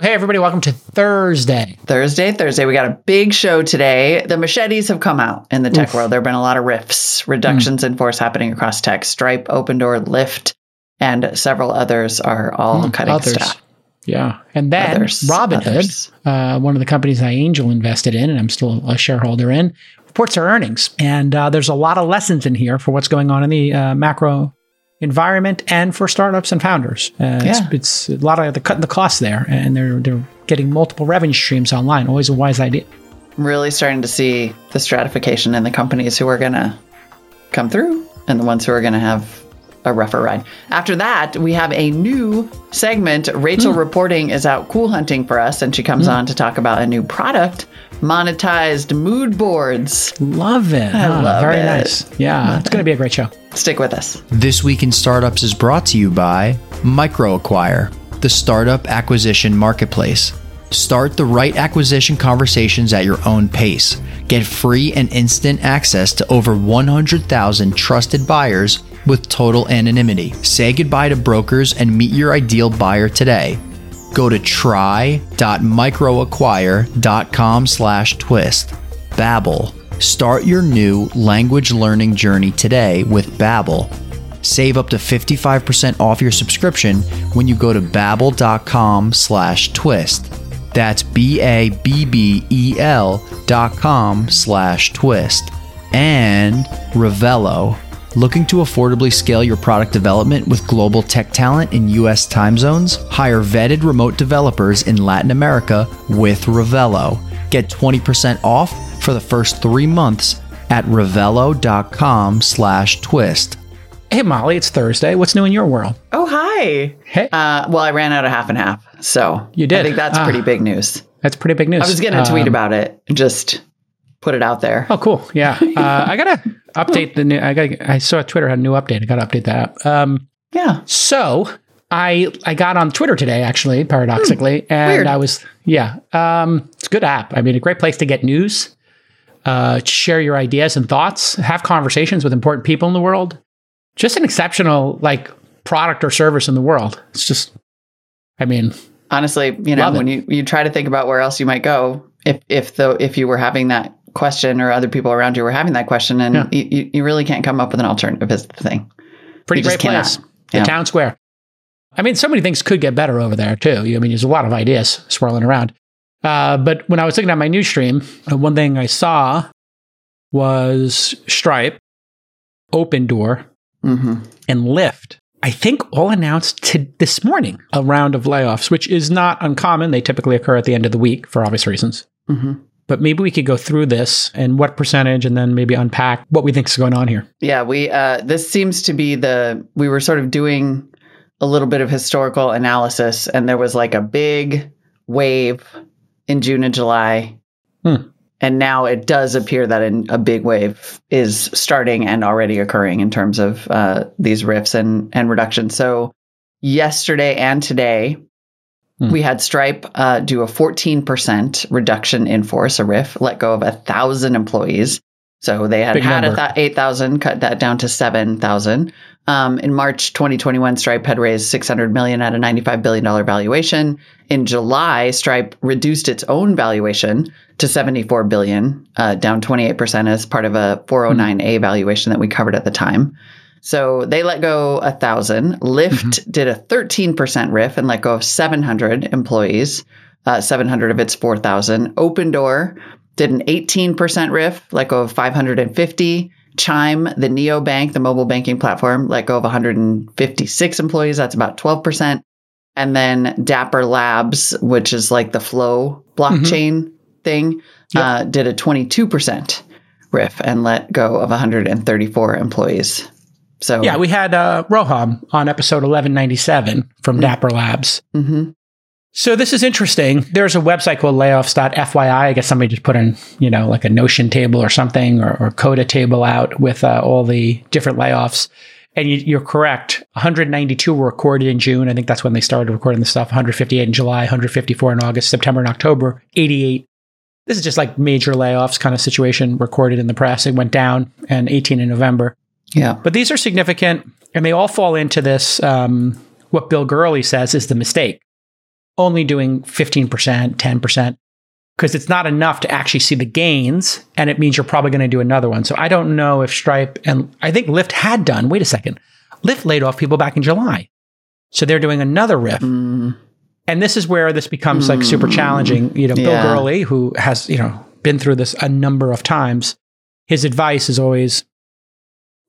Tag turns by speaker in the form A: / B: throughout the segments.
A: Hey, everybody, welcome to Thursday.
B: Thursday, Thursday. We got a big show today. The machetes have come out in the tech
A: Oof.
B: world. There have been a lot of rifts, reductions in force happening across tech. Stripe, Opendoor, Lyft, and several others are all
A: Hmm,
B: cutting
A: others.
B: staff.
A: Yeah. And then
B: Others,
A: Robinhood, uh, one of the companies I angel invested in, and I'm still a shareholder in, reports their earnings. And uh, there's a lot of lessons in here for what's going on in the uh, macro environment and for startups and founders. Uh,
B: Yeah.
A: it's, it's a lot of the cutting the costs there, and they're they're getting multiple revenue streams online. Always a wise idea.
B: I'm really starting to see the stratification in the companies who are going to come through and the ones who are going to have a rougher ride. After that, we have a new segment. Rachel
A: Hmm.
B: reporting is out cool hunting for us, and she comes on to talk about a new product monetized mood boards.
A: Love it.
B: I love
A: very
B: it.
A: nice. Yeah, it's going to be a great show.
B: Stick with us.
C: This Week in Startups is brought to you by MicroAcquire, the startup acquisition marketplace. Start the right acquisition conversations at your own pace. Get free and instant access to over 100,000 trusted buyers with total anonymity. Say goodbye to brokers and meet your ideal buyer today. Go to try.microacquire.com slash twist. Babbel. Start your new language learning journey today with Babbel. Save up to 55% off your subscription when you go to babbel.com slash twist. That's B-A-B-B-E-L dot com slash twist. And Revelo. Looking to affordably scale your product development with global tech talent in U.S. time zones? Hire vetted remote developers in Latin America with Revelo. Get 20% off for the first three months at revelo.com slash twist.
A: Hey, Molly, it's Thursday. What's new in your world?
B: Oh, hi.
A: Hey,
B: Uh, well, I ran out of half and half. So
A: You did?
B: I think that's
A: Ah.
B: pretty big news.
A: that's pretty big news.
B: I was going to tweet
A: Um,
B: about it just put it out there.
A: Oh, cool. Yeah. Uh, I gotta update the new. I got. I saw Twitter had a new update. I gotta update that. Um,
B: Yeah.
A: so I I got on Twitter today, actually, paradoxically, and
B: weird.
A: I was yeah. Um, it's a good app. I mean, a great place to get news, uh, share your ideas and thoughts, have conversations with important people in the world. Just an exceptional like product or service in the world. It's just, I mean,
B: honestly you know
A: Love it.
B: when you, you try to think about where else you might go if if though if you were having that question or other people around you were having that question and
A: Yeah.
B: you, you, really can't come up with an alternative is the thing
A: pretty
B: You
A: great place.
B: cannot.
A: The
B: Yeah.
A: town square. I mean, so many things could get better over there too. I mean, there's a lot of ideas swirling around. Uh, but when I was looking at my news stream, uh, one thing I saw was Stripe, Opendoor,
B: hmm
A: and Lyft. I think all announced to this morning a round of layoffs, which is not uncommon. They typically occur at the end of the week for obvious reasons.
B: hmm
A: But maybe we could go through this and what percentage, and then maybe unpack what we think is going on here.
B: yeah we uh this seems to be the we were sort of doing a little bit of historical analysis and there was like a big wave in june and july
A: Hmm.
B: And now it does appear that an, a big wave is starting and already occurring in terms of uh, these rifts and, and reductions. So, yesterday and today,
A: Hmm.
B: we had Stripe uh, do a 14% reduction in force, a riff, let go of a thousand employees. So they had
A: Big
B: had a th- 8,000, cut that down to 7,000. Um, in March 2021, Stripe had raised 600 million at a 95 billion dollar valuation. In July, Stripe reduced its own valuation to 74 billion, uh, down 28% as part of a 409A valuation that we covered at the time. So they let go a thousand. Lyft did a 13% riff and let go of 700 employees, uh, 700 of its 4,000. Opendoor did an 18% riff, let go of 550. Chime, the neobank, the mobile banking platform, let go of 156 employees. That's about 12%. And then Dapper Labs, which is like the Flow blockchain thing,
A: Yep.
B: uh, did a 22% riff and let go of 134 employees. So
A: Yeah, we had uh, Roham on episode 1197 from Dapper Labs.
B: hmm
A: So this is interesting. There's a website called layoffs.fyi. I guess somebody just put in, you know, like a Notion table or something or, or code a table out with uh, all the different layoffs. And you, you're correct. 192 were recorded in June. I think that's when they started recording the stuff. 158 in July, 154 in August, September, and October. 88. This is just like major layoffs kind of situation recorded in the press. It went down and 18 in November.
B: yeah,
A: But these are significant, and they all fall into this. Um, what Bill Gurley says is the mistake. Only doing 15%, 10%, because it's not enough to actually see the gains. And it means you're probably going to do another one. So I don't know if Stripe and I think Lyft had done, wait a second, Lyft laid off people back in July. So they're doing another riff.
B: Mm,
A: And this is where this becomes like super challenging. You know, Bill
B: Yeah.
A: Gurley, who has, you know, been through this a number of times, his advice is always,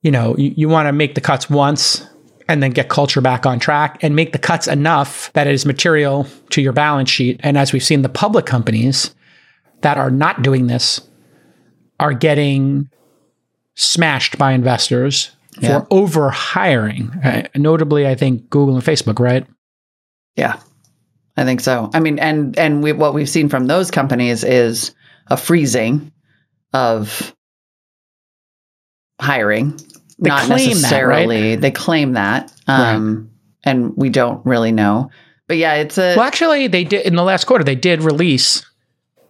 A: you know, you, you want to make the cuts once and then get culture back on track and make the cuts enough that it is material to your balance sheet. And as we've seen, the public companies that are not doing this are getting smashed by investors
B: Yeah.
A: for over hiring. Uh, notably, I think Google and Facebook, right?
B: yeah, I think so. I mean, and and we, what we've seen from those companies is a freezing of hiring.
A: They
B: not
A: claim that,
B: necessarily. They claim that, um, and we don't really know. But yeah, it's a
A: Well, actually, they did in the last quarter. They did release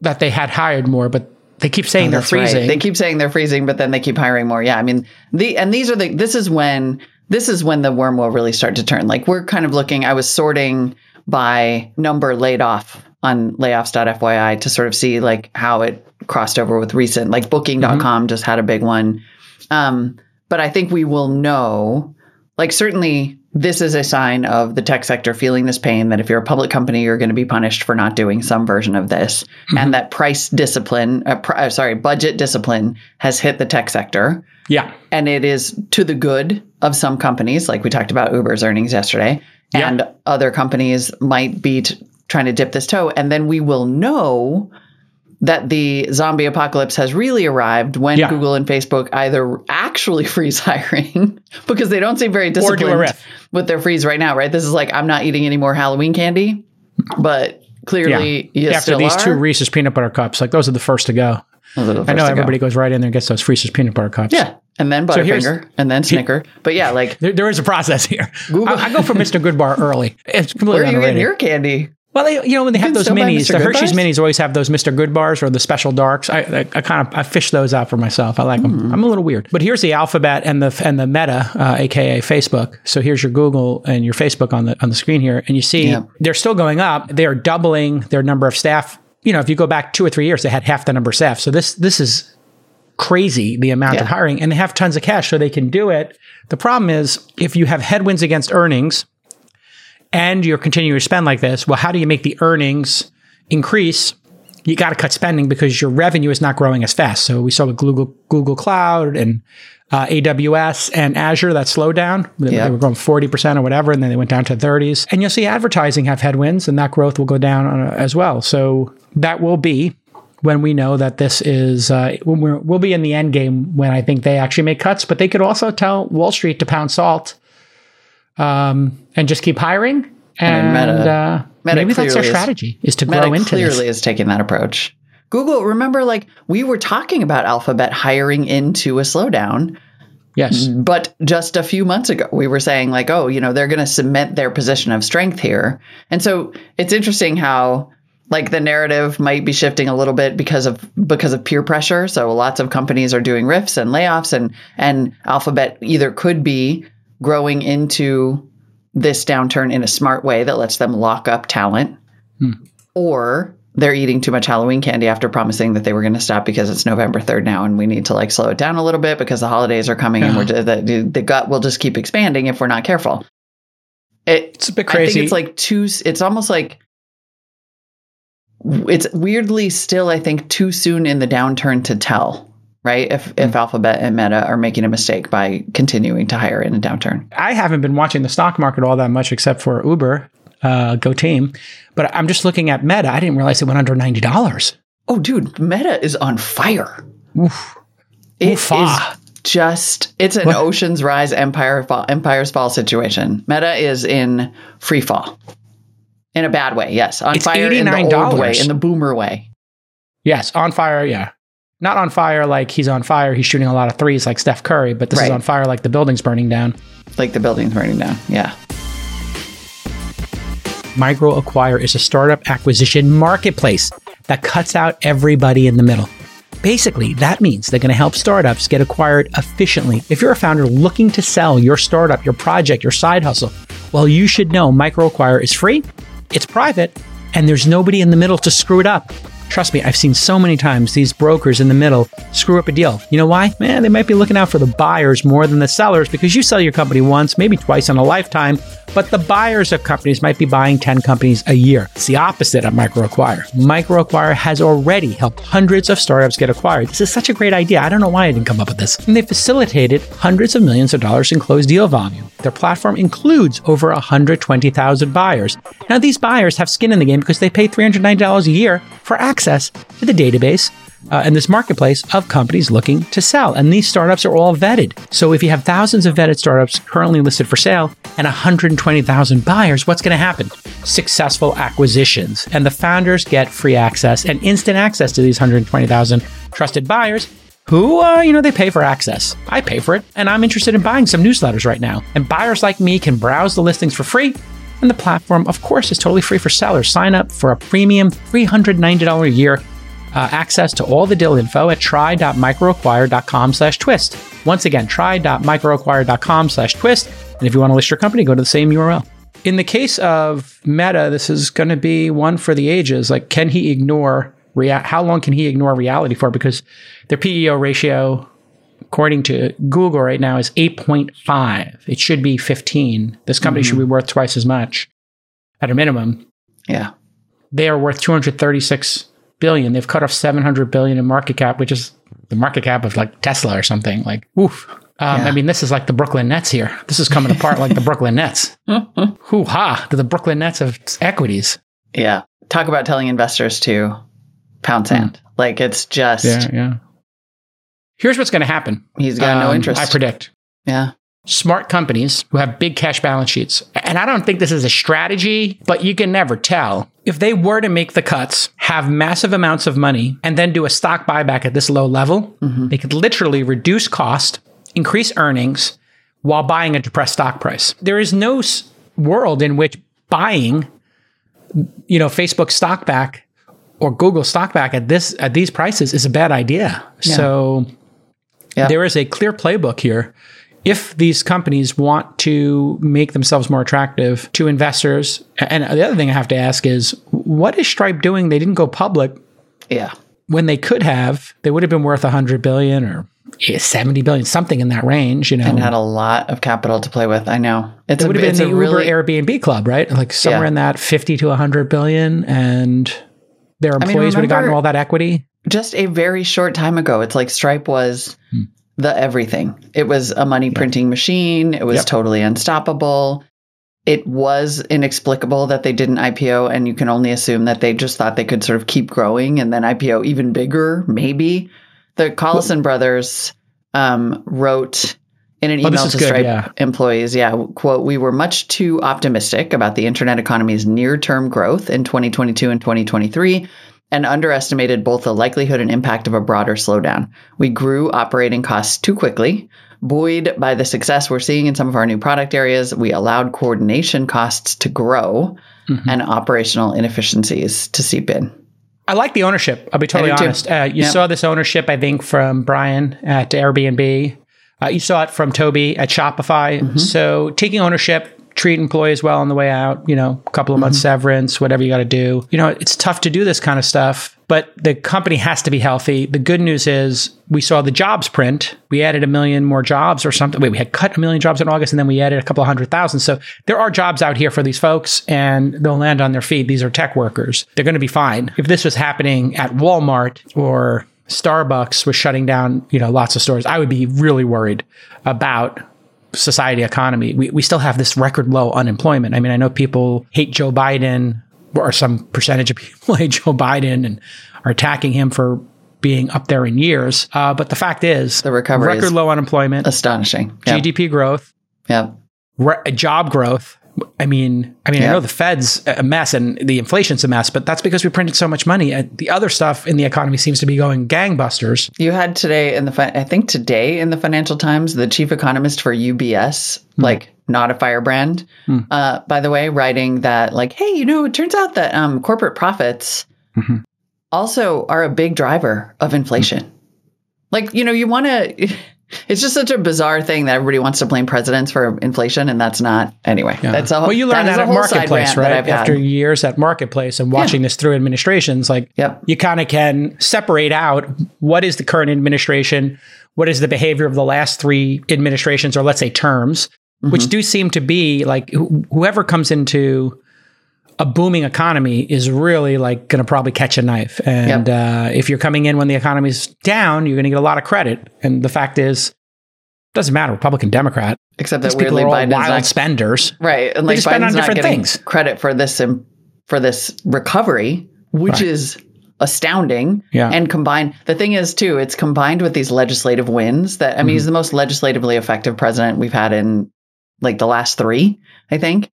A: that they had hired more, but they keep saying they're
B: Oh, right.
A: freezing.
B: They keep saying they're freezing, but then they keep hiring more. Yeah, I mean, the and these are the this is when this is when the worm will really start to turn. Like we're kind of looking. I was sorting by number laid off on layoffs.fyi to sort of see like how it crossed over with recent. Like Booking.com
A: Mm-hmm.
B: just had a big one. Um, but I think we will know. Like certainly, this is a sign of the tech sector feeling this pain. That if you're a public company, you're going to be punished for not doing some version of this,
A: Mm-hmm.
B: and that price discipline, uh, pr- uh, sorry, budget discipline has hit the tech sector,
A: yeah,
B: and it is to the good of some companies. Like we talked about Uber's earnings yesterday,
A: Yeah.
B: and other companies might be t- trying to dip this toe, and then we will know that the zombie apocalypse has really arrived when
A: Yeah.
B: Google and Facebook either actually freeze hiring because they don't seem very disciplined with their freeze right now, right? This is like I'm not eating any more Halloween candy, but clearly you
A: After these
B: are.
A: two Reese's peanut butter cups, like those are the first to go.
B: The
A: I know
B: to go.
A: everybody goes right in there and gets those Reese's peanut butter cups.
B: Yeah, and then Butterfinger, and then Snicker. But yeah, like
A: There, there is a process here.
B: Google-
A: I, I go for Mr. Goodbar early. It's completely
B: where are you
A: underrated.
B: getting your candy?
A: Well, they, you know, when they have those minis, the Hershey's minis always have those Mr. Goodbars or the special darks. I, I, I kind of I fish those out for myself. I like them.
B: Hmm.
A: I'm a little weird, but here's the alphabet and the and the Meta, uh, aka Facebook. So here's your Google and your Facebook on the on the screen here, and you see
B: Yeah.
A: they're still going up. They are doubling their number of staff. You know, if you go back two or three years, they had half the number of staff. So this this is crazy the amount of hiring, and they have tons of cash, so they can do it. The problem is if you have headwinds against earnings and you're continuing to spend like this, well, how do you make the earnings increase? You got to cut spending because your revenue is not growing as fast. So we saw with Google, Google Cloud and uh, AWS and Azure that slowed down. They, they were growing 40% or whatever, and then they went down to 30s. And you'll see advertising have headwinds, and that growth will go down on a, as well. So that will be when we know that this is uh, when we're, we'll be in the end game when I think they actually make cuts. But they could also tell Wall Street to pound salt um, and just keep hiring. And
B: Meta-
A: uh,
B: Meta
A: maybe that's their
B: clearly is-
A: strategy is to
B: Meta
A: grow into
B: clearly
A: this.
B: is taking that approach. Google, remember, like we were talking about Alphabet hiring into a slowdown,
A: Yes.
B: but just a few months ago, we were saying like, oh, you know, they're going to cement their position of strength here, and so it's interesting how like the narrative might be shifting a little bit because of because of peer pressure. So lots of companies are doing rifts and layoffs, and and Alphabet either could be growing into this downturn in a smart way that lets them lock up talent, hmm. or they're eating too much Halloween candy after promising that they were going to stop because it's November 3rd now and we need to like slow it down a little bit because the holidays are coming and we're just, the, the gut will just keep expanding if we're not careful. It,
A: It's a bit
B: I
A: crazy.
B: think it's like too, it's almost like it's weirdly still, I think, too soon in the downturn to tell, right? If,
A: Mm.
B: if Alphabet and Meta are making a mistake by continuing to hire in a downturn.
A: I haven't been watching the stock market all that much except for Uber, uh, Go Team. But I'm just looking at Meta. I didn't realize it went under ninety dollars.
B: Oh, dude, Meta is on fire.
A: Oof.
B: It is just it's an
A: What?
B: ocean's rise empire fall empire's fall situation meta is in free fall in a bad way yes on
A: It's
B: fire in the old
A: $89.
B: way in the boomer way
A: Yes, on fire. Yeah, not on fire like he's on fire. He's shooting a lot of threes like Steph Curry, but this is on fire like the building's burning down.
B: like the building's burning down yeah
A: MicroAcquire is a startup acquisition marketplace that cuts out everybody in the middle. Basically, that means they're going to help startups get acquired efficiently. If you're a founder looking to sell your startup, your project, your side hustle, well, you should know MicroAcquire is free it's private, and there's nobody in the middle to screw it up. Trust me, I've seen so many times these brokers in the middle screw up a deal. You know why? Man, they might be looking out for the buyers more than the sellers because you sell your company once, maybe twice in a lifetime, but the buyers of companies might be buying 10 companies a year. It's the opposite of MicroAcquire. MicroAcquire has already helped hundreds of startups get acquired. This is such a great idea. I don't know why I didn't come up with this. And they facilitated hundreds of millions of dollars in closed deal volume. Their platform includes over 120,000 buyers. Now, these buyers have skin in the game because they pay $390 a year for access to the database uh, and this marketplace of companies looking to sell. And these startups are all vetted. So if you have thousands of vetted startups currently listed for sale and 120,000 buyers, what's going to happen? Successful acquisitions. And the founders get free access and instant access to these 120,000 trusted buyers who, uh, you know, they pay for access. I pay for it, and I'm interested in buying some newsletters right now. And buyers like me can browse the listings for free. And the platform, of course, is totally free for sellers. Sign up for a premium $390 a year uh, access to all the deal info at try.microacquire.com slash twist. Once again, try.microacquire.com slash twist. And if you want to list your company, go to the same URL. In the case of Meta, this is going to be one for the ages. Like, can he ignore rea- how long can he ignore reality for? Because their PEO ratio, according to Google right now, is 8.5. It should be 15. This company mm-hmm. should be worth twice as much at a minimum.
B: Yeah.
A: They are worth 236 billion. They've cut off 700 billion in market cap, which is the market cap of like Tesla or something. Like, oof. Um, yeah. I mean, this is like the Brooklyn Nets here. This is coming apart like the Brooklyn Nets. Hoo ha! To the Brooklyn Nets of equities.
B: Yeah. Talk about telling investors to pound sand. Mm. Like it's just.
A: Yeah, yeah. Here's what's going to happen.
B: He's got um, no interest.
A: I predict.
B: Yeah
A: smart companies who have big cash balance sheets. And I don't think this is a strategy, but you can never tell. If they were to make the cuts, have massive amounts of money, and then do a stock buyback at this low level, mm-hmm. they could literally reduce cost, increase earnings while buying a depressed stock price. There is no world in which buying, you know, Facebook stock back or Google stock back at this at these prices is a bad idea. Yeah. So yeah. there is a clear playbook here if these companies want to make themselves more attractive to investors, and the other thing I have to ask is, what is Stripe doing? They didn't go public.
B: Yeah.
A: When they could have, they would have been worth 100 billion or 70 billion, something in that range, you know.
B: And had a lot of capital to play with. I know.
A: It's it would a, have been the really, Uber Airbnb club, right? Like somewhere yeah. in that 50 to 100 billion. And their employees I mean, would have gotten all that equity.
B: Just a very short time ago, it's like Stripe was hmm the everything. It was a money printing machine. It was yep. totally unstoppable. It was inexplicable that they didn't IPO, and you can only assume that they just thought they could sort of keep growing and then IPO even bigger, maybe. The Collison well, brothers um, wrote in an oh, email to good, Stripe yeah. employees, yeah, quote, we were much too optimistic about the internet economy's near term growth in 2022 and 2023 and underestimated both the likelihood and impact of a broader slowdown. We grew operating costs too quickly. Buoyed by the success we're seeing in some of our new product areas, we allowed coordination costs to grow mm-hmm. and operational inefficiencies to seep in.
A: I like the ownership. I'll be totally honest. Uh, you yep. saw this ownership, I think, from Brian at Airbnb. Uh, you saw it from Tobi at Shopify. Mm-hmm. So taking ownership, treat employees well on the way out, you know, a couple of months mm-hmm. severance, whatever you got to do. You know, it's tough to do this kind of stuff, but the company has to be healthy. The good news is we saw the jobs print. We added a million more jobs or something. Wait, we had cut a million jobs in August and then we added a couple of hundred thousand. So there are jobs out here for these folks and they'll land on their feet. These are tech workers. They're going to be fine. If this was happening at Walmart or Starbucks was shutting down, you know, lots of stores, I would be really worried about society economy, we, we still have this record low unemployment. I mean, I know people hate Joe Biden, or some percentage of people hate Joe Biden and are attacking him for being up there in years. Uh, but the fact is,
B: the recovery
A: record low unemployment,
B: astonishing,
A: yep. GDP growth,
B: yeah,
A: re- job growth, I mean, I mean, yeah. I know the Fed's a mess and the inflation's a mess, but that's because we printed so much money. The other stuff in the economy seems to be going gangbusters.
B: You had today in the, I think today in the Financial Times, the chief economist for UBS, mm. like not a firebrand, mm. uh, by the way, writing that like, hey, you know, it turns out that um, corporate profits mm-hmm. also are a big driver of inflation. Mm. Like, you know, you want to It's just such a bizarre thing that everybody wants to blame presidents for inflation, and that's not anyway. That's a
A: well, you learn
B: that,
A: that, at marketplace, right?
B: I've had.
A: After years at marketplace and watching this through administrations, like
B: Yep.
A: you kind of can separate out what is the current administration, what is the behavior of the last three administrations, or let's say terms,
B: Mm-hmm.
A: which do seem to be like wh- whoever comes into a booming economy is really like going to probably catch a knife. And uh, if you're coming in when the economy's down, you're going to get a lot of credit. And the fact is, doesn't matter, Republican, Democrat.
B: Except that
A: These people are all
B: Biden's
A: wild
B: not
A: spenders.
B: right, and
A: They
B: like
A: just spend on
B: Biden's not
A: different things.
B: credit for this for this recovery, which
A: Right.
B: is astounding.
A: Yeah.
B: and combined, the thing is too, it's combined with these legislative wins. That I mean,
A: Mm-hmm.
B: he's the most legislatively effective president we've had in like the last three, I think.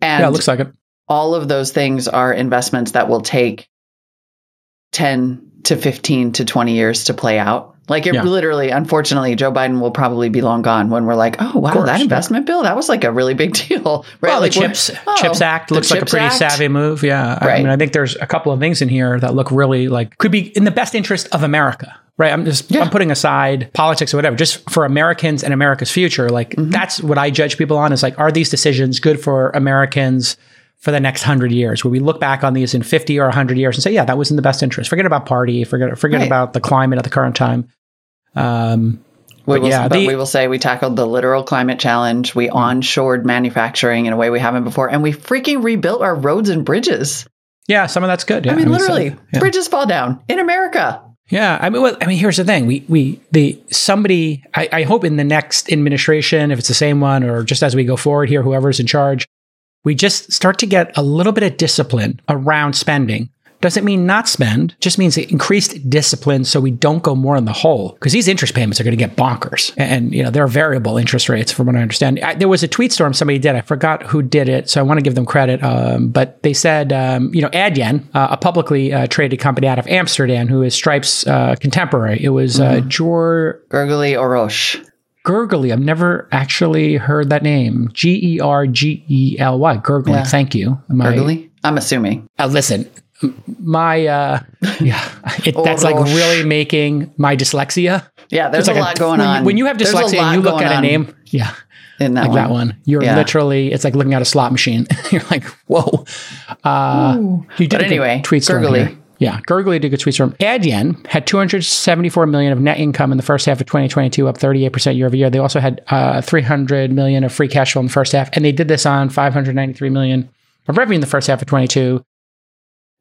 B: And
A: yeah, it looks like it.
B: All of those things are investments that will take 10 to 15 to 20 years to play out. Like it
A: Yeah.
B: literally, unfortunately, Joe Biden will probably be long gone when we're like, oh, wow,
A: course,
B: that
A: yeah.
B: investment bill, that was like a really big deal. Right.
A: Well,
B: like
A: the Chips
B: oh,
A: Chips Act looks like a pretty
B: Act.
A: savvy move. Yeah, I mean, I think there's a couple of things in here that look really like could be in the best interest of America. Right. I'm just
B: Yeah.
A: I'm putting aside politics or whatever, just for Americans and America's future. Like
B: Mm-hmm.
A: that's what I judge people on is like, are these decisions good for Americans for the next hundred years? Where we look back on these in 50 or 100 years and say, yeah, that was in the best interest. Forget about party. Forget forget
B: Right.
A: about the climate at the current time. Um,
B: We
A: But
B: will,
A: yeah,
B: but
A: the-
B: we will say we tackled the literal climate challenge. We onshored manufacturing in a way we haven't before, and we freaking rebuilt our roads and bridges.
A: yeah, some of that's good. Yeah,
B: I mean,
A: so-
B: literally,
A: yeah.
B: bridges fall down in America.
A: Yeah, I mean, well, I mean, here's the thing: we we the somebody. I, I hope in the next administration, if it's the same one, or just as we go forward here, whoever's in charge, we just start to get a little bit of discipline around spending. Doesn't mean not spend, just means increased discipline so we don't go more in the hole. Because these interest payments are going to get bonkers. And, you know, they're variable interest rates from what I understand. I, there was a tweet storm somebody did. I forgot who did it. So I want to give them credit. Um, but they said, um, you know, Adyen, uh, a publicly uh, traded company out of Amsterdam, who is Stripe's uh, contemporary, it was uh, Jor
B: Gurgly Orosz.
A: Gurgly. I've never actually heard that name. G E R G E L Y. Gurgly.
B: Yeah.
A: Thank you. My-
B: Gurgly? I'm assuming.
A: uh, listen, my uh, yeah, it, that's like really making my dyslexia.
B: Yeah, there's
A: like
B: a lot going
A: when
B: on.
A: When you have dyslexia and you look at a name, yeah,
B: in that
A: like
B: one.
A: that one, you're
B: Yeah.
A: literally it's like looking at a slot machine. you're like, whoa. Uh, you did
B: But anyway,
A: tweet
B: Gurgly.
A: Here. Yeah, Gurgly did a good tweet storm. Adyen had 274 million of net income in the first half of 2022, up 38% year over year. They also had uh, 300 million of free cash flow in the first half, and they did this on 593 million of revenue in the first half of 22.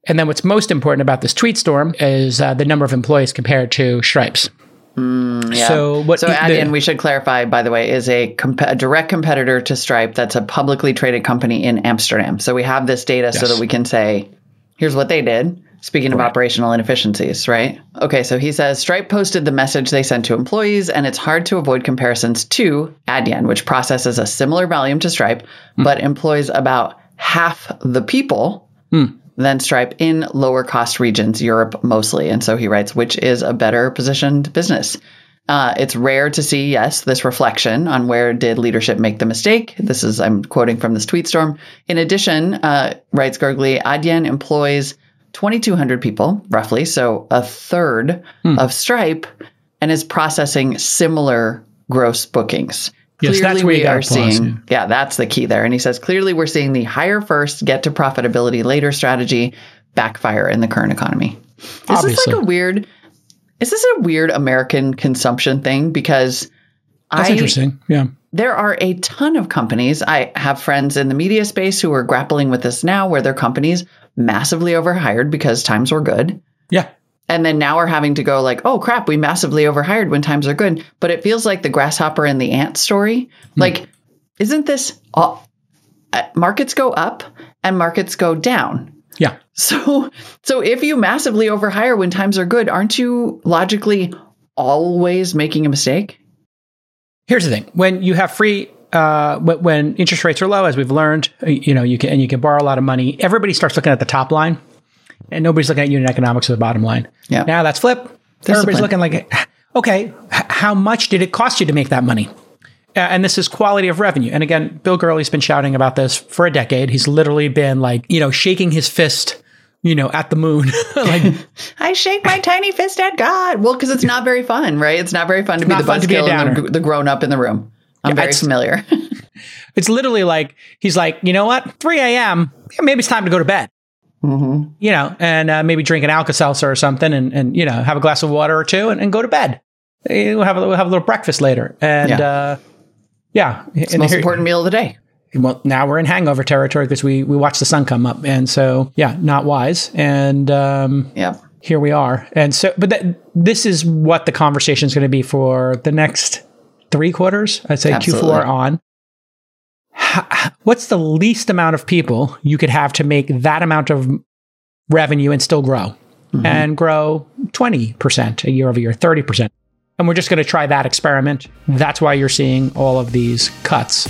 A: And then what's most important about this tweet storm is uh, the number of employees compared to Stripes.
B: Yeah.
A: So what?
B: So
A: the-
B: Adyen, we should clarify, by the way, is a, comp- a direct competitor to Stripe. That's a publicly traded company in Amsterdam. So we have this data so that we can say, here's what they did. Speaking of operational inefficiencies, right? Okay, so he says Stripe posted the message they sent to employees, and it's hard to avoid comparisons to Adyen, which processes a similar volume to Stripe, but employs about half the people than Stripe in lower cost regions, Europe mostly. And so he writes, which is a better positioned business. Uh, it's rare to see, yes, this reflection on where did leadership make the mistake. This is, I'm quoting from this tweet storm. In addition, uh, writes Gurgly, Adyen employs 2,200 people, roughly, so a third hmm. of Stripe, and is processing similar gross bookings.
A: Yes, that's where
B: we are seeing, yeah, that's the key there. And he says, clearly we're seeing the hire first, get to profitability later strategy backfire in the current economy. Is this like a weird, is this a weird American consumption thing? Because
A: That's
B: I,
A: interesting. Yeah.
B: there are a ton of companies. I have friends in the media space who are grappling with this now, where their companies massively overhired because times were good.
A: Yeah.
B: And then now we're having to go like, oh crap, we massively overhired when times are good. But it feels like the grasshopper and the ant story. Like, isn't this all, uh, markets go up and markets go down?
A: Yeah.
B: So, so if you massively overhire when times are good, aren't you logically always making a mistake?
A: Here's the thing: when you have free, uh, when, interest rates are low, as we've learned, uh, you know, you can and you can borrow a lot of money. Everybody starts looking at the top line, and nobody's looking at unit economics or the bottom line.
B: Yeah.
A: Now that's flip. Everybody's looking like, okay, how much did it cost you to make that money? Uh, and this is quality of revenue. And again, Bill Gurley's been shouting about this for a decade. He's literally been like, you know, shaking his fist you know, at the moon. like
B: I shake my tiny fist at God. Well, because it's not very fun, right? It's not very fun to be the
A: fun to be a
B: buzzkill and the, the grown up in the room. I'm very
A: it's-
B: familiar.
A: it's literally like he's like, you know what, 3 a.m. yeah, maybe it's time to go to bed.
B: Mhm.
A: You know, and uh, maybe drink an Alka Seltzer or something, and and you know, have a glass of water or two, and, and go to bed. Eh, We'll have a, we'll have a little breakfast later, and
B: Yeah.
A: uh, yeah,
B: It's the most important meal of the day.
A: well, now we're in hangover territory because we we watch the sun come up, and so yeah, not wise. And um,
B: Yep.
A: here we are. And so, but that, this is what the conversation is going to be for the next three quarters. I'd say
B: Absolutely.
A: Q4 on. What's the least amount of people you could have to make that amount of revenue and still grow mm-hmm. and grow 20% a year over year, 30%? And we're just going to try that experiment. That's why you're seeing all of these cuts.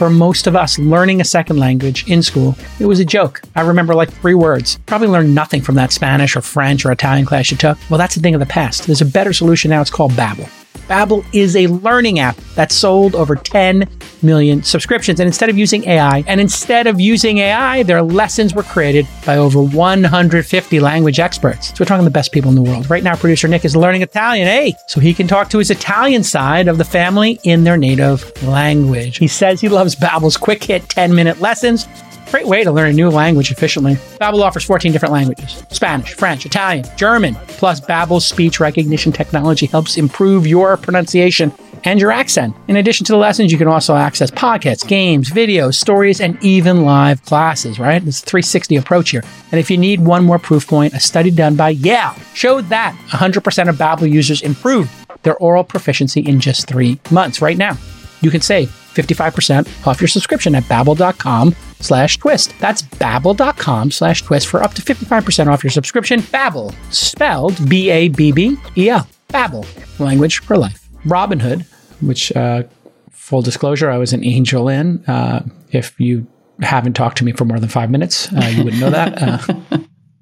A: For most of us, learning a second language in school, it was a joke. I remember like three words. Probably learned nothing from that Spanish or French or Italian class you took. Well, that's a thing of the past. There's a better solution now. It's called Babbel. Babbel is a learning app that sold over 10 million subscriptions. And instead of using AI, and instead of using AI, their lessons were created by over 150 language experts. So we're talking the best people in the world. Right now, producer Nick is learning Italian, hey, so he can talk to his Italian side of the family in their native language. He says he loves Babbel's quick hit 10 minute lessons. Great way to learn a new language efficiently. Babbel offers 14 different languages: Spanish, French, Italian, German. Plus, Babbel's speech recognition technology helps improve your pronunciation and your accent. In addition to the lessons, you can also access podcasts, games, videos, stories, and even live classes, right? It's a 360 approach here. And if you need one more proof point, a study done by Yale showed that 100% of Babbel users improved their oral proficiency in just three months. Right now, you can save 55% off your subscription at babbel.com slash twist. That's babbel.com slash twist for up to 55% off your subscription. Babbel, spelled B-A-B-B-E-L. Babbel, language for life. Robinhood, which, uh, full disclosure, I was an angel in. Uh, if you haven't talked to me for more than five minutes, uh, you wouldn't know that. Uh,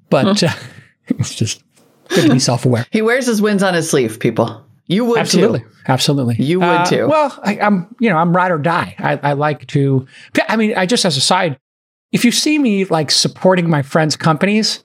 A: but uh, it's just good to be self-aware.
B: He wears his wins on his sleeve, people. You would
A: Absolutely.
B: too.
A: Absolutely.
B: You would
A: Uh,
B: too.
A: Well, I, I'm, you know, I'm ride or die. I, I like to, I mean, I just as a side, if you see me like supporting my friends' companies,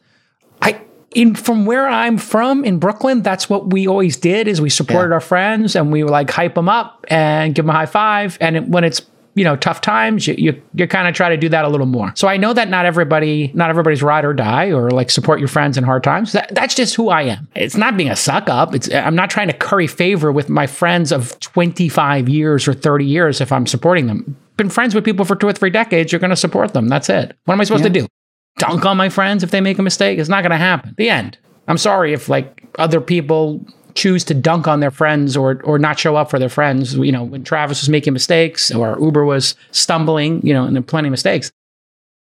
A: I, in from where I'm from in Brooklyn, that's what we always did is we supported
B: Yeah.
A: our friends and we would like hype them up and give them a high five. And it, when it's, you know, tough times, you, you, you kind of try to do that a little more. So I know that not everybody, not everybody's ride or die or like support your friends in hard times. That, that's just who I am. It's not being a suck up. It's, I'm not trying to curry favor with my friends of 25 years or 30 years if I'm supporting them. Been friends with people for two or three decades, you're going to support them. That's it. What am I supposed to do? Dunk on my friends if they make a mistake? It's not going to happen. The end. I'm sorry if like other people choose to dunk on their friends or or not show up for their friends. You know, when Travis was making mistakes or Uber was stumbling, you know, and there are plenty of mistakes.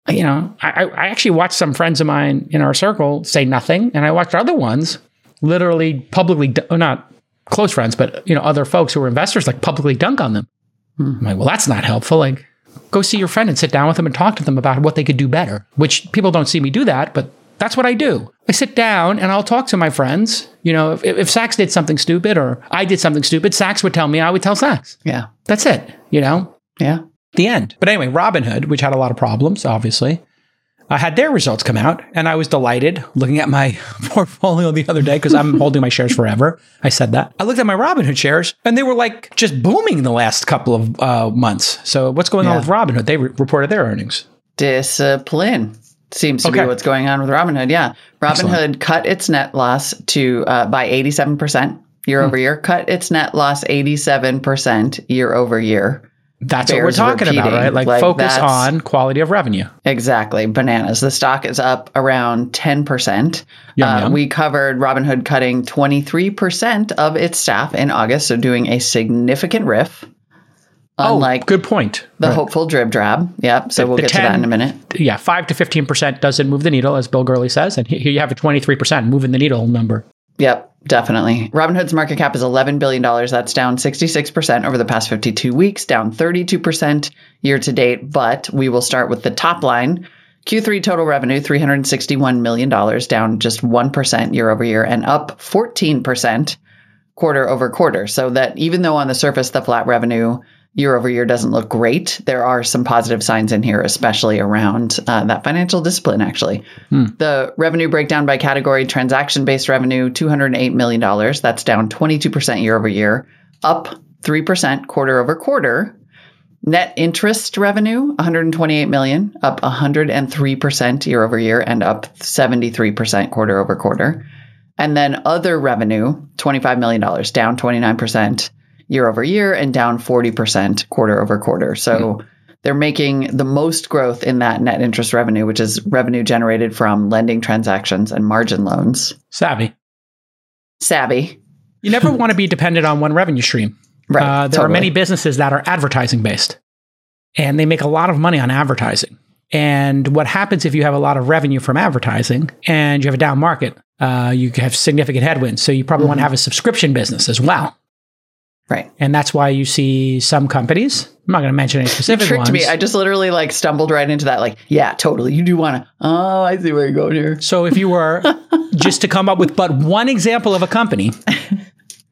A: You know, I, I actually watched some friends of mine in our circle say nothing, and I watched other ones literally publicly, or oh, not close friends, but you know, other folks who were investors like publicly dunk on them. Hmm. I'm like, well, that's not helpful. Like, go see your friend and sit down with them and talk to them about what they could do better. Which people don't see me do that, but that's what I do. I sit down and I'll talk to my friends. You know, if, if Sacks did something stupid or I did something stupid, Sacks would tell me, I would tell Sacks.
B: Yeah.
A: That's it, you know,
B: Yeah.
A: the end. But anyway, Robinhood, which had a lot of problems, obviously, I had their results come out and I was delighted looking at my portfolio the other day because I'm holding my shares forever. I said that. I looked at my Robinhood shares and they were like just booming the last couple of uh, months. So what's going on with Robinhood? They re- reported their earnings.
B: Discipline seems to
A: Okay.
B: be what's going on with Robinhood. Yeah. Robinhood cut its net loss to uh, by 87% year over year, cut its net loss 87% year over year.
A: That's what we're talking about, right? Like,
B: Like,
A: focus on quality of revenue.
B: Exactly. Bananas. The stock is up around 10%.
A: Yum,
B: Uh,
A: yum.
B: We covered Robinhood cutting 23% of its staff in August, so doing a significant riff. Oh, Unlike
A: oh, good point.
B: the
A: Right.
B: hopeful drib drab. Yep. So we'll
A: the
B: get to that in a minute.
A: yeah, five to fifteen percent doesn't move the needle, as Bill Gurley says, and here you have a twenty-three percent moving the needle number.
B: Yep, definitely. Robinhood's market cap is $11 billion. That's down 66% over the past 52 weeks, down 32% year to date. But we will start with the top line. Q3 total revenue, $361 million, down just 1% year over year and up 14% quarter over quarter. So that even though on the surface the flat revenue year over year doesn't look great, there are some positive signs in here, especially around uh, that financial discipline, actually. The revenue breakdown by category transaction based revenue, $208 million. That's down 22% year over year, up 3% quarter over quarter. Net interest revenue, 128 million, up 103% year over year and up 73% quarter over quarter. And then other revenue, $25 million, down 29% year over year and down 40% quarter over quarter. So they're making the most growth in that net interest revenue, which is revenue generated from lending transactions and margin loans.
A: Savvy.
B: Savvy.
A: You never want to be dependent on one revenue stream.
B: Right.
A: Uh, there are many businesses that are advertising based and they make a lot of money on advertising. And what happens if you have a lot of revenue from advertising and you have a down market? Uh, you have significant headwinds. So you probably want to have a subscription business as well.
B: Right.
A: And that's why you see some companies, I'm not going to mention any
B: You
A: specific
B: tricked
A: ones.
B: me. I just literally like stumbled right into that. Like, yeah, totally. You do want to. Oh, I see where you're going here.
A: so if you were just to come up with but one example of a company,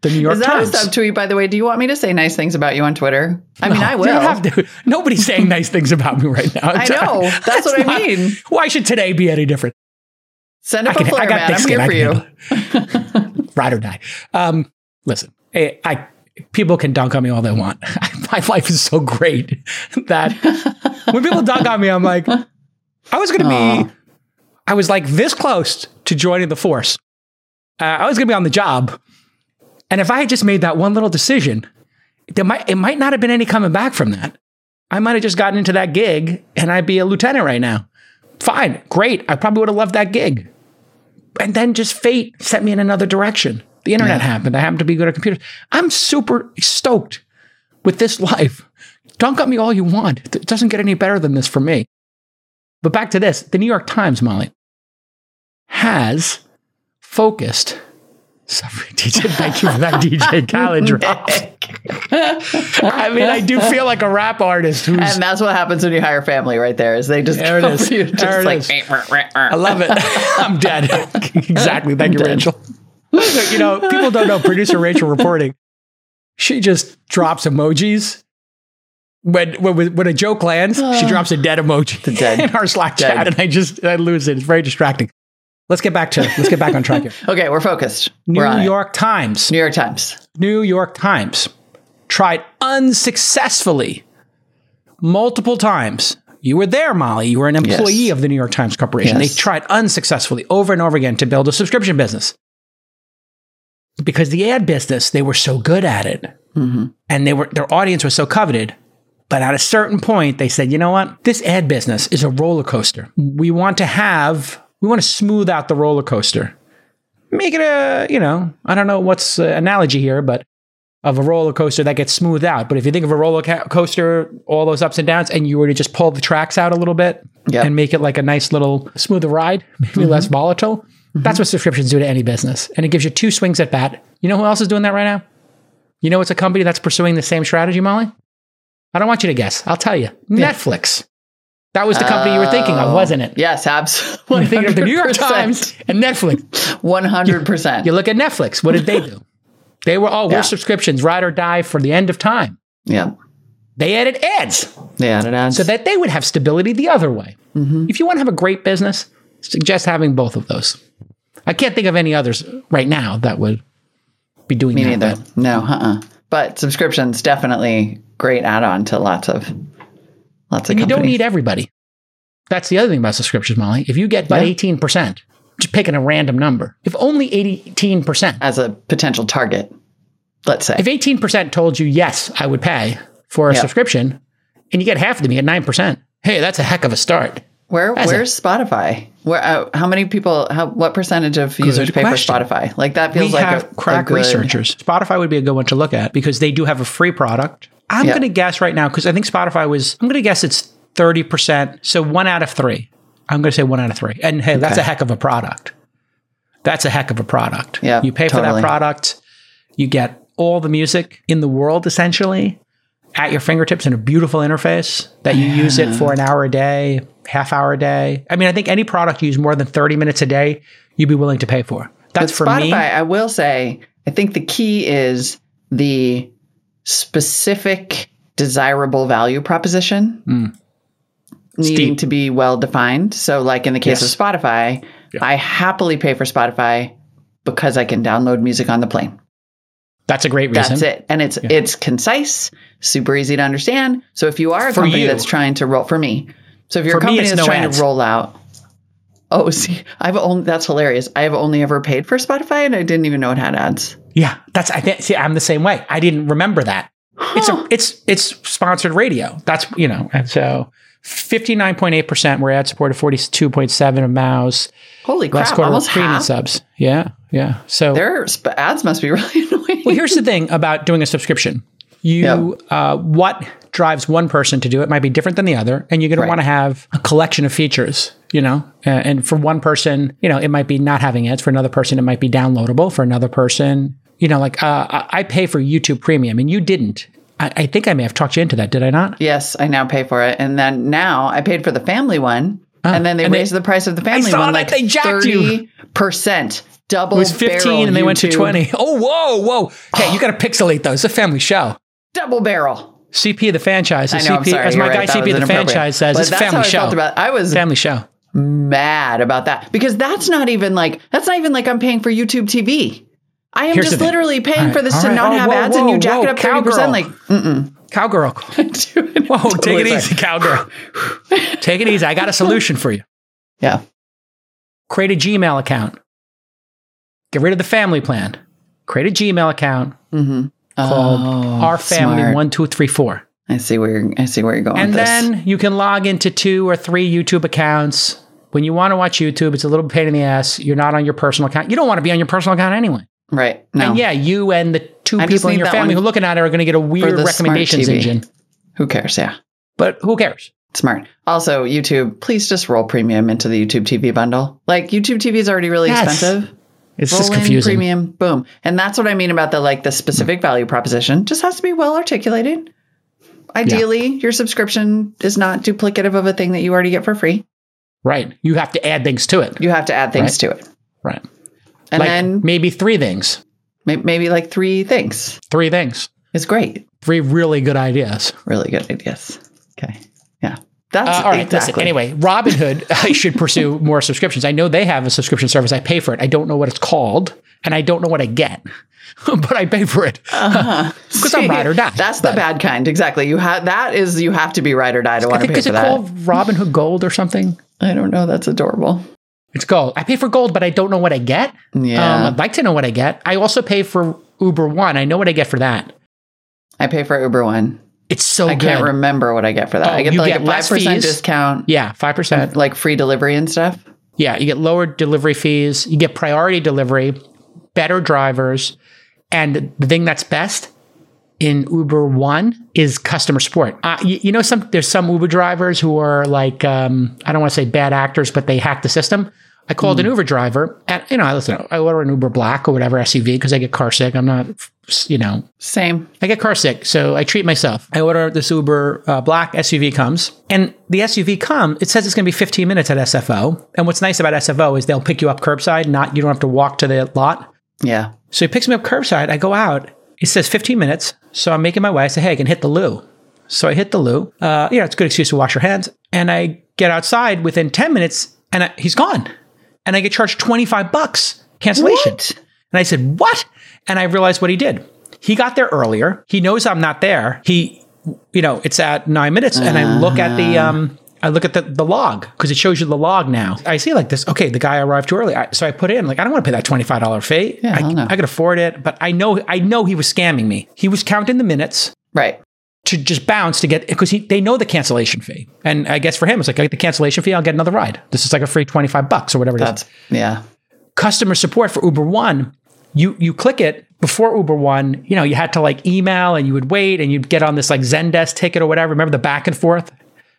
A: the New York Times.
B: Is that
A: Times.
B: a subtweet, by the way? Do you want me to say nice things about you on Twitter? I mean, I will.
A: have to. Nobody's saying nice things about me right now.
B: I know. That's what I mean.
A: Why should today be any different?
B: Send up
A: I
B: a
A: can- I
B: flare,
A: got
B: man. I'm
A: skin.
B: here for you.
A: Ride or die. Um, listen, I, I people can dunk on me all they want. My life is so great that when people dunk on me, I'm like, I was going to be, I was like this close to joining the force. Uh, I was going to be on the job, and if I had just made that one little decision, there might it might not have been any coming back from that. I might have just gotten into that gig, and I'd be a lieutenant right now. Fine, great. I probably would have loved that gig and then just fate sent me in another direction. The internet happened. I happened to be good at computers. I'm super stoked with this life. Dunk on me all you want. It doesn't get any better than this for me. But back to this the New York Times, Molly, has focused. Sorry, DJ, thank you for that DJ Khaled drop. I mean, I do feel like a rap artist who's.
B: And that's what happens when you hire family right there is they just
A: There it is.
B: you
A: There it
B: like
A: is. I love it. I'm dead. exactly. Thank you,
B: dead.
A: Rachel. you know, people don't know producer Rachel reporting. She just drops emojis. When, when when a joke lands, she drops a dead emoji
B: The dead.
A: in our Slack
B: Dead.
A: chat, and I just I lose it. It's very distracting. Let's get back to let's get back on track here.
B: Okay, we're focused.
A: New
B: we're on it.
A: York Times.
B: New York Times.
A: New York Times tried unsuccessfully multiple times. You were there, Molly. You were an employee
B: Yes.
A: of the New York Times Corporation.
B: Yes.
A: They tried unsuccessfully over and over again to build a subscription business. Because the ad business, they were so good at it.
B: Mm-hmm.
A: And they were their audience was so coveted. But at a certain point, they said, you know what? This ad business is a roller coaster. We want to have, we want to smooth out the roller coaster. Make it a, you know, I don't know what's the analogy here, but of a roller coaster that gets smoothed out. But if you think of a roller ca- coaster, all those ups and downs, and you were to just pull the tracks out a little bit
B: Yep.
A: and make it like a nice little smoother ride, maybe less volatile, that's what subscriptions do to any business. And it gives you two swings at bat. You know who else is doing that right now? You know it's a company that's pursuing the same strategy, Molly? I don't want you to guess. I'll tell you. Netflix. That was the company you were thinking of, wasn't it?
B: Yes, absolutely.
A: You're thinking of the New York Times and Netflix.
B: 100%.
A: You look at Netflix. What did they do? They were, oh, we're
B: Yeah.
A: subscriptions, ride or die for the end of time.
B: yeah.
A: They added ads
B: Yeah, it adds.
A: so that they would have stability the other way. If you want to have a great business, suggest having both of those. I can't think of any others right now that would be doing
B: Me
A: that.
B: neither.
A: but
B: No, uh-uh. But subscriptions definitely great add-on to lots of lots of
A: And you don't need everybody. That's the other thing about subscriptions, Molly. If you get about
B: Yeah.
A: 18%, just picking a random number, if only 18%,
B: as a potential target. Let's say.
A: if 18% told you, yes, I would pay for a
B: Yeah.
A: subscription, and you get half of them, you get 9%, hey, that's a heck of a start.
B: Where
A: That's
B: where's Spotify? Where uh, how many people how what percentage of users pay
A: question.
B: for Spotify? Like that feels
A: we
B: like
A: have
B: a,
A: crack
B: a good,
A: researchers. Spotify would be a good one to look at because they do have a free product. I'm
B: Yeah.
A: going to guess right now because I think Spotify was. I'm going to guess it's thirty percent. So one out of three. I'm going to say one out of three. And hey, that's a heck of a product. That's a heck of a product.
B: Yeah,
A: you pay for that product, you get all the music in the world essentially at your fingertips in a beautiful interface that you use it for an hour a day, half hour a day. I mean, I think any product you use more than 30 minutes a day, you'd be willing to pay for. That's for
B: Spotify,
A: me.
B: I will say, I think the key is the specific desirable value proposition mm. needing
A: Steep.
B: to be well defined. So, like in the case
A: Yes.
B: of Spotify, I happily pay for Spotify because I can download music on the plane.
A: That's a great reason.
B: That's it. And it's it's concise, super easy to understand. So if you are a
A: For
B: company
A: you.
B: that's trying to roll for me, so if you're
A: For
B: a company
A: it's
B: that's
A: no
B: trying
A: ads.
B: to roll out, oh, see, I've only that's hilarious. I have only ever paid for Spotify, and I didn't even know it had ads.
A: Yeah, that's I think. See, I'm the same way. I didn't remember that. It's a it's it's sponsored radio. That's you know, and so fifty nine point eight percent were ad supported, forty two point seven of mouse.
B: Holy
A: Last
B: crap!
A: quarter
B: Almost
A: premium
B: half.
A: subs. Yeah, yeah. So
B: Their sp- ads must be really annoying.
A: Well, here's the thing about doing a subscription. You uh, what drives one person to do it might be different than the other, and you're going
B: Right.
A: to want to have a collection of features. You know, uh, and for one person, you know, it might be not having ads. For another person, it might be downloadable. For another person, you know, like uh, I I pay for YouTube Premium, and you didn't. I, I think I may have talked you into that. Did I not?
B: Yes, I now pay for it, and then now I paid for the family one, and then they
A: Ah, and they-
B: raised the price of the family
A: saw
B: one
A: that
B: like
A: they jacked
B: thirty percent, double.
A: It was 15 and they went to 20. Oh, whoa, whoa. Hey, you got to pixelate those. It's a family show.
B: double barrel.
A: CP of the franchise.
B: I
A: As,
B: know.
A: CP,
B: sorry,
A: as my
B: you're
A: guy
B: right,
A: CP the franchise says,
B: But
A: it's a family
B: I
A: show.
B: felt about. I was
A: family show.
B: mad about that because that's not even like that's not even like I'm paying for YouTube TV. I am
A: Here's the
B: just
A: thing.
B: literally paying
A: right,
B: for this to
A: right.
B: not
A: Oh,
B: have
A: whoa,
B: ads, and you jack
A: whoa,
B: it up thirty percent. Like, mm-mm.
A: Cowgirl. Whoa,
B: totally
A: take it easy, cowgirl. take it easy. I got a solution for you.
B: Yeah.
A: Create a Gmail account. Get rid of the family plan. Create a Gmail account
B: Mm-hmm.
A: called
B: Oh,
A: Our Family
B: smart.
A: One Two Three Four.
B: I see where you're. I see where you're going.
A: And
B: with this.
A: then you can log into two or three YouTube accounts. When you want to watch YouTube, it's a little pain in the ass. You're not on your personal account. You don't want to be on your personal account anyway.
B: right? No.
A: And yeah, you and the two
B: I
A: people in your family who are looking at it are going to get a weird recommendations engine.
B: Who cares? Yeah.
A: But who cares?
B: Smart. Also, YouTube, please just roll premium into the YouTube TV bundle. Like YouTube TV is already really
A: Yes.
B: expensive.
A: It's
B: Roll
A: just
B: in
A: confusing.
B: premium, boom. And that's what I mean about the like the specific value proposition. Just has to be well articulated. Ideally, your subscription is not duplicative of a thing that you already get for free.
A: Right. You have to add things to it.
B: You have to add things to it.
A: Right.
B: And
A: like
B: then
A: maybe three things.
B: May- maybe like three things
A: Three things.
B: It's great.
A: Three really good ideas.
B: Really good ideas. Okay. Yeah. That's
A: Uh, all right.
B: exactly.
A: Listen, anyway, Robinhood, I should pursue more subscriptions. I know they have a subscription service. I pay for it. I don't know what it's called, and I don't know what I get, but I pay for it because I'm ride or die.
B: That's the bad kind. Exactly. You have that is you have to be ride or die to want to pay
A: is
B: for
A: it called Robinhood Gold or something?
B: I don't know. That's adorable.
A: It's gold. I pay for gold, but I don't know what I get.
B: Yeah.
A: Um, I'd like to know what I get. I also pay for Uber One. I know what I get for that.
B: I pay for Uber One.
A: It's so
B: I
A: good.
B: can't remember what I get for that.
A: Oh,
B: I get
A: you
B: like
A: get
B: a five percent discount,
A: yeah, five percent.
B: like free delivery and stuff.
A: Yeah, you get lower delivery fees. You get priority delivery, better drivers, and the thing that's best in Uber One is customer support. Uh, you, you know, some there's some Uber drivers who are like um, I don't want to say bad actors, but they hack the system. I called
B: Hmm.
A: an Uber driver, and you know, I listen. I order an Uber Black or whatever SUV because I get car sick. I'm not, you know,
B: Same.
A: I get car sick, so I treat myself. I order this Uber uh, black SUV comes, and the SUV come. It says it's going to be 15 minutes at SFO. And what's nice about SFO is they'll pick you up curbside. Not you don't have to walk to the lot.
B: Yeah.
A: So he picks me up curbside. I go out. It says 15 minutes. So I'm making my way. I say, hey, I can hit the loo. So I hit the loo. Uh, you know, it's a good excuse to wash your hands. And I get outside within 10 minutes, and I, he's gone. And I get charged 25 bucks cancellation.
B: What?
A: And I said, What? And I realized what he did. He got there earlier. He knows I'm not there. He, you know, it's at nine minutes. And I look at the,
B: Ah.
A: um, I look at the, the log because it shows you the log now. I see like this. Okay, the guy arrived too early. I, so I put in like I don't want to pay that twenty five dollar fee.
B: Yeah,
A: I,
B: no.
A: I could afford it, but I know I know he was scamming me. He was counting the minutes
B: Right.
A: To just bounce to get because they know the cancellation fee. And I guess for him it's like I get the cancellation fee, I'll get another ride. This is like a free twenty five bucks or whatever it is
B: That's yeah.
A: customer support for Uber One, you you click it before Uber One, you know, you had to like email and you would wait and you'd get on this like Zendesk ticket or whatever. Remember the back and forth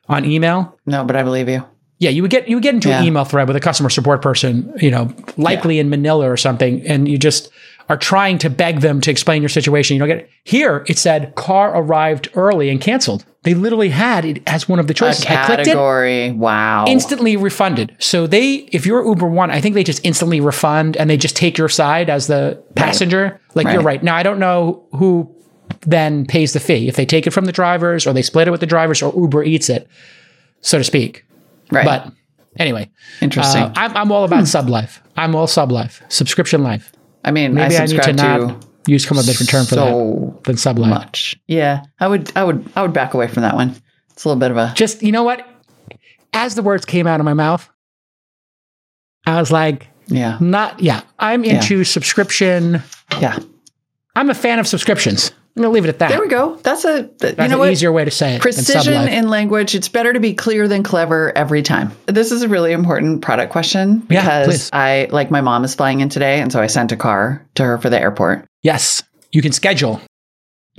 A: on email?
B: No, but I believe you.
A: Yeah, you would get you would get into
B: Yeah.
A: an email thread with a customer support person, you know, likely in Manila or something, and you just are trying to beg them to explain your situation. You don't get it. Here it said car arrived early and canceled. They literally had it as one of the
B: A
A: choices. I clicked it
B: category. Wow.
A: instantly refunded. So they, if you're Uber One, I think they just instantly refund and they just take your side as the passenger. Like you're
B: Right.
A: right. Now I don't know who then pays the fee. If they take it from the drivers or they split it with the drivers or Uber eats it, so to speak.
B: Right.
A: But anyway,
B: Interesting.
A: uh, I'm, I'm all about sub life. I'm all sub life, subscription life.
B: I mean,
A: Maybe
B: I
A: I, need to
B: subscribe
A: not use come up with a different term for that than sub
B: much. Yeah, I would, I would, I would back away from that one. It's a little bit of a
A: Just you know what? As the words came out of my mouth, I was like,
B: yeah,
A: not yeah. I'm into subscription.
B: yeah.
A: I'm a fan of subscriptions. I'm gonna leave it at that.
B: There we go. That's a th-
A: That's
B: you know
A: an
B: what.
A: easier way to say it.
B: Precision in language. It's better to be clear than clever every time. This is a really important product question because
A: please.
B: I like my mom is flying in today, and so I sent a car to her for the airport.
A: yes, you can schedule.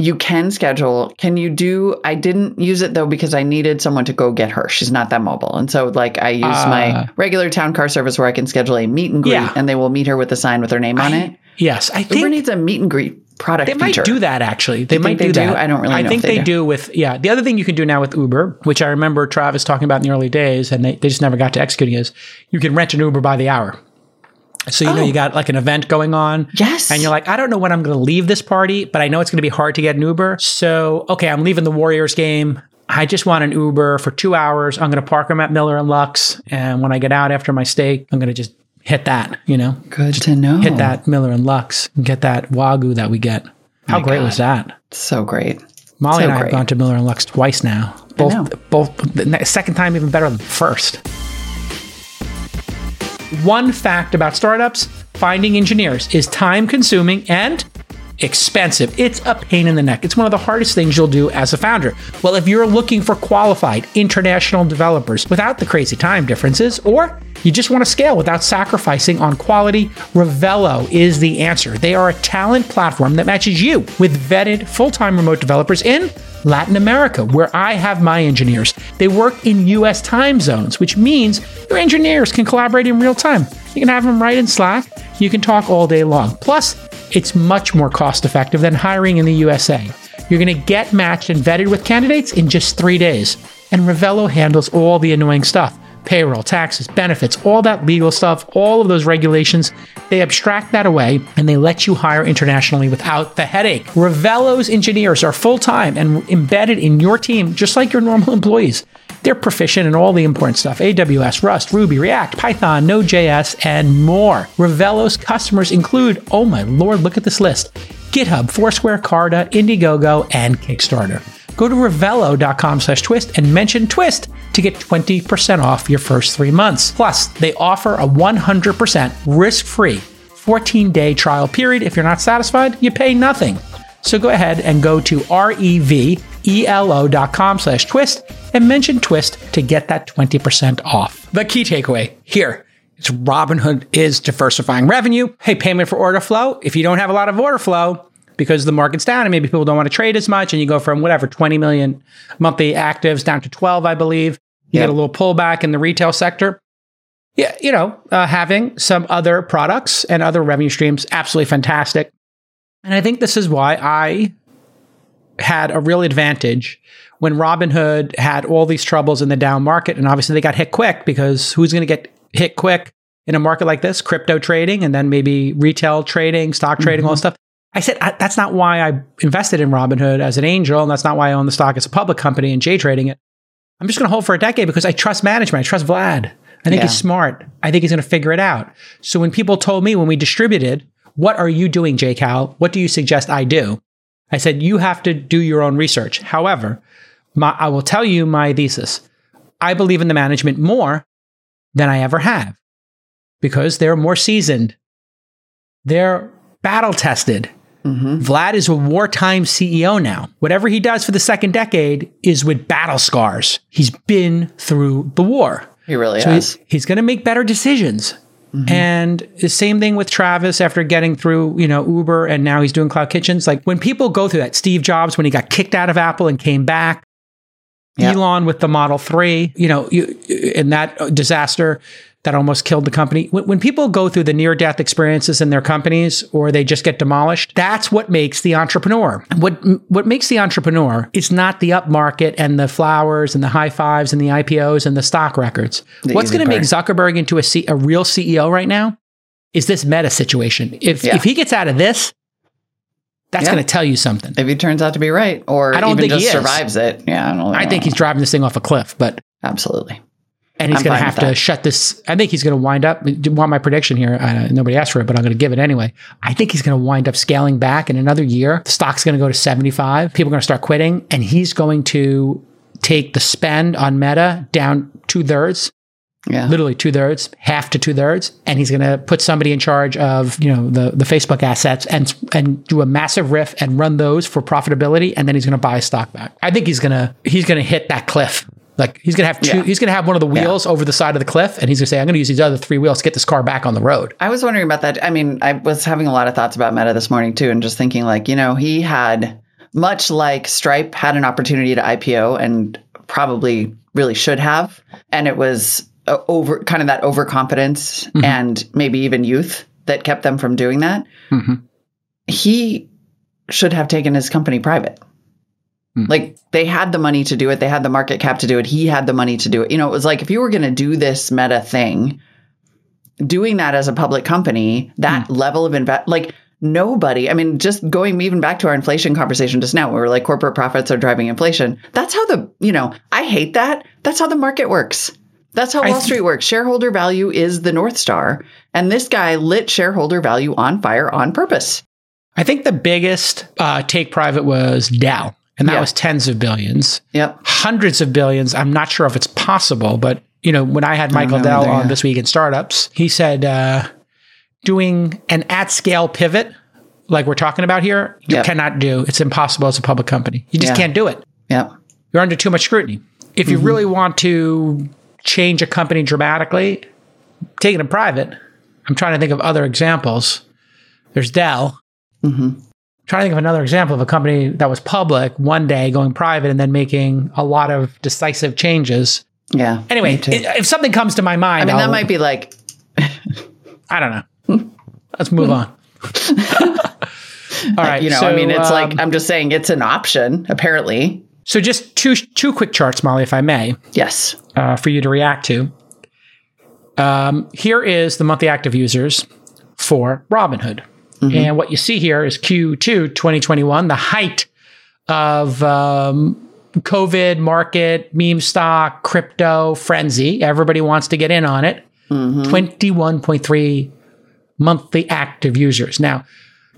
B: You can schedule. Can you do? I didn't use it though because I needed someone to go get her. She's not that mobile, and so like I use
A: Ah.
B: my regular town car service where I can schedule a meet and greet,
A: Yeah.
B: and they will meet her with a sign with her name on it.
A: Yes, I
B: Uber
A: think
B: needs a meet and greet product
A: They might
B: feature.
A: do that actually. They might do
B: they do?
A: that.
B: I don't really
A: I
B: know
A: think
B: they
A: they
B: do.
A: do with yeah. The other thing you can do now with Uber, which I remember Travis talking about in the early days, and they, they just never got to executing, is you can rent an Uber by the hour. So you know
B: Oh.
A: you got like an event going on.
B: Yes.
A: And you're like, I don't know when I'm going to leave this party, but I know it's going to be hard to get an Uber. So, okay, I'm leaving the Warriors game. I just want an Uber for two hours. I'm going to park them at Miller and Lux. And when I get out after my steak, I'm going to just hit that, you know,
B: Good to know.
A: hit that Miller and Lux and get that Wagyu that we get. Oh How great was that?
B: So great.
A: Molly
B: So
A: and I have gone to Miller and Lux twice now. Both, both. The second time even better than the first. One fact about startups: finding engineers is time-consuming and expensive. It's a pain in the neck. It's one of the hardest things you'll do as a founder. Well, if you're looking for qualified international developers without the crazy time differences, or you just want to scale without sacrificing on quality, Revelo is the answer. They are a talent platform that matches you with vetted full time remote developers in Latin America, where I have my engineers. They work in US time zones, which means your engineers can collaborate in real time. You can have them write in Slack, you can talk all day long. Plus, it's much more cost effective than hiring in the USA. You're going to get matched and vetted with candidates in just three days. And Revelo handles all the annoying stuff payroll, taxes, benefits, all that legal stuff, all of those regulations. They abstract that away and they let you hire internationally without the headache. Revelo's engineers are full time and embedded in your team, just like your normal employees. They're proficient in all the important stuff AWS, Rust, Ruby, React, Python, Node.js, and more. Revelo's customers include, oh my lord, look at this list GitHub, Foursquare, Carta, Indiegogo, and Kickstarter. Go to revelo.com slash twist and mention twist to get 20% off your first three months. Plus, they offer a 100% risk free 14 day trial period. If you're not satisfied, you pay nothing. So go ahead and go to R-E-V-E-L-O.com slash twist and mention twist to get that 20% off. The key takeaway here is Robinhood is diversifying revenue. Hey, payment for order flow. If you don't have a lot of order flow, because the market's down and maybe people don't want to trade as much and you go from whatever 20 million monthly actives down to 12 i believe you
B: Yep.
A: get a little pullback in the retail sector yeah you know uh, having some other products and other revenue streams absolutely fantastic and i think this is why i had a real advantage when robinhood had all these troubles in the down market and obviously they got hit quick because who's going to get hit quick in a market like this crypto trading and then maybe retail trading stock trading all this mm-hmm. stuff I said I, that's not why I invested in Robinhood as an angel, and that's not why I own the stock as a public company and J trading it. I'm just going to hold for a decade because I trust management. I trust Vlad. I think
B: Yeah.
A: he's smart. I think he's going to figure it out. So when people told me when we distributed, "What are you doing, JCal? What do you suggest I do?" I said, "You have to do your own research." However, my, I will tell you my thesis. I believe in the management more than I ever have because they're more seasoned. They're battle tested. Mm-hmm. Vlad is a wartime CEO now. Whatever he does for the second decade is with battle scars. He's been through the war.
B: He really
A: So
B: has.
A: he- he's going to make better decisions. Mm-hmm. And the same thing with Travis after getting through, you know, Uber and now he's doing cloud kitchens. Like when people go through that, Steve Jobs, when he got kicked out of Apple and came back,
B: Yeah.
A: Elon with the Model 3, you know, you, in that disaster that almost killed the company. When, when people go through the near death experiences in their companies or they just get demolished, that's what makes the entrepreneur. What what makes the entrepreneur is not the upmarket and the flowers and the high fives and the IPOs and the stock records. What's going to make. Zuckerberg into a, C, a real CEO right now is this meta situation. If
B: Yeah.
A: if he gets out of this, That's
B: Yeah.
A: going to tell you something.
B: If he turns out to be right, or
A: I don't
B: even
A: think he
B: survives it, yeah, I don't.
A: I think he's driving this thing off a cliff, but
B: absolutely.
A: and he's going to have to shut this. I think he's going to wind up. Want my prediction here? Uh, nobody asked for it, but I'm going to give it anyway. I think he's going to wind up scaling back in another year. The stock's going to go to 75. People are going to start quitting, and he's going to take the spend on Meta down two thirds,
B: Yeah,
A: literally two thirds, half to two thirds, and he's going to put somebody in charge of you know the the Facebook assets and and do a massive RIF and run those for profitability, and then he's going to buy stock back. I think he's going to he's going to hit that cliff. Like he's gonna have two.
B: Yeah.
A: He's gonna have one of the wheels over the side of the cliff, and he's gonna say, "I'm gonna use these other three wheels to get this car back on the road."
B: I was wondering about that. I mean, I was having a lot of thoughts about Meta this morning too, and just thinking like, you know, he had much like Stripe had an opportunity to IPO and probably really should have, and it was Uh, over kind of that overconfidence mm-hmm. and maybe even youth that kept them from doing that.
A: Mhm.
B: He should have taken his company private. Hmm. Like they had the money to do it, they had the market cap to do it. He had the money to do it. You know, it was like if you were going to do this Meta thing, doing that as a public company, that hmm. level of invest, like nobody, I mean, just going even back to our inflation conversation just now, where we're like corporate profits are driving inflation. That's how the, you know, I hate that. That's how the market works. That's how
A: I
B: Wall
A: th-
B: Street works. Shareholder value is the North Star. And this guy lit shareholder value on fire on purpose.
A: I think the biggest uh, take private was Dow, and that
B: Yeah.
A: was tens of billions,
B: Yep.
A: hundreds of billions. I'm not sure if it's possible, but you know, when I had Michael Dell
B: either,
A: on
B: yeah.
A: this week in startups, he said uh, doing an at scale pivot like we're talking about here, you
B: Yep.
A: cannot do. It's impossible as a public company. You just
B: Yeah.
A: can't do it.
B: Yeah.
A: you're under too much scrutiny. If
B: Mm-hmm.
A: you really want to change a company dramatically, taking it private. I'm trying to think of other examples. There's Dell.
B: Mhm.
A: trying to think of another example of a company that was public one day going private and then making a lot of decisive changes.
B: Yeah.
A: Anyway, if something comes to my mind,
B: I mean,
A: I'll-
B: that might be like,
A: I don't know. Let's move on. All right,
B: you know,
A: so,
B: I mean, it's
A: um,
B: like, I'm just saying it's an option, apparently.
A: so. Just two two quick charts, Molly, if I may.
B: Yes.
A: Uh, for you to react to. Um, here is the monthly active users for Robinhood. And what you see here is Q2 2021, the height of um, COVID market, meme stock, crypto frenzy. Everybody wants to get in on it. 21.3 monthly active users. Now,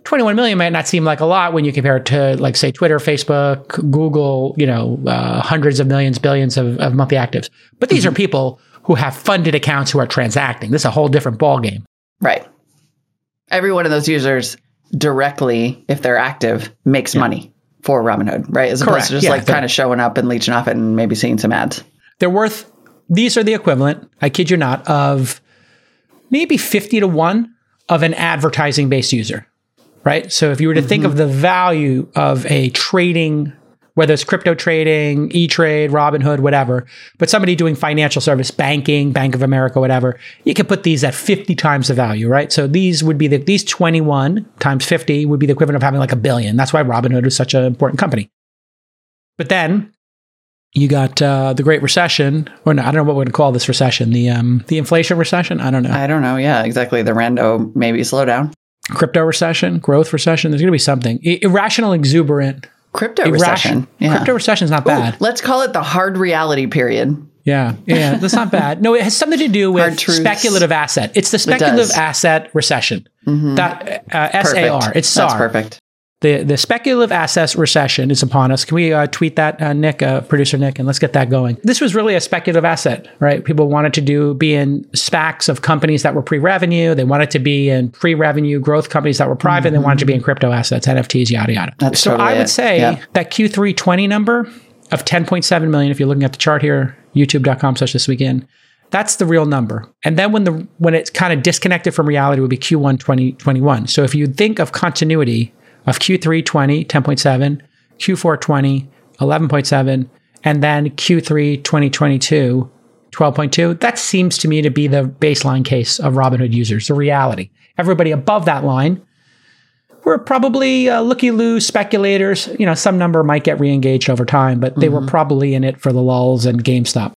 A: 21 million might not seem like a lot when you compare it to, like, say, Twitter, Facebook, Google, you know, uh, hundreds of millions, billions of, of monthly actives. But these are people who have funded accounts who are transacting. This is a whole different ballgame.
B: Right. Every one of those users directly, if they're active, makes money for Robinhood, right? As opposed to just
A: Yeah,
B: like kind of showing up and leeching off it and maybe seeing some ads.
A: They're worth, these are the equivalent, I kid you not, of maybe 50 to 1 of an advertising based user, right? So if you were to think of the value of a trading, whether it's crypto trading, E Trade, Robinhood, whatever, but somebody doing financial service, banking, Bank of America, whatever, you could put these at 50 times the value, right? So these would be the, these 21 times 50 would be the equivalent of having like a billion. That's why Robinhood is such an important company. But then you got uh, the Great Recession, or no, I don't know what we're going to call this recession. The um, the inflation recession. I don't know.
B: I don't know. Yeah, exactly. The rando maybe slow down.
A: Crypto recession, growth recession. There's going to be something I- irrational, exuberant.
B: Crypto recession. Yeah.
A: Crypto recession is not bad.
B: Let's call it the hard reality period.
A: Yeah, yeah, that's not bad. No, it has something to do with speculative asset. It's the speculative
B: does.
A: asset recession. That uh, SAR. It's SAR.
B: That's perfect.
A: The the speculative assets recession is upon us. Can we uh, tweet that, uh, Nick, uh, producer Nick, and let's get that going? This was really a speculative asset, right? People wanted to do be in SPACs of companies that were pre-revenue. They wanted to be in pre-revenue growth companies that were private. They wanted to be in crypto assets, NFTs, yada yada.
B: That's
A: so
B: totally
A: I would
B: it.
A: say
B: Yeah.
A: that Q3 20 number of 10.7 million. If you're looking at the chart here, YouTube.com/slash this weekend. That's the real number. And then when the when it's kind of disconnected from reality would be Q1 2021. So if you think of continuity of Q3 20, 10.7, Q4 20, 11.7, and then Q3 2022, 12.2, that seems to me to be the baseline case of Robinhood users, the reality. Everybody above that line were probably uh, looky loo speculators. You know, some number might get re-engaged over time, but they were probably in it for the lulls and GameStop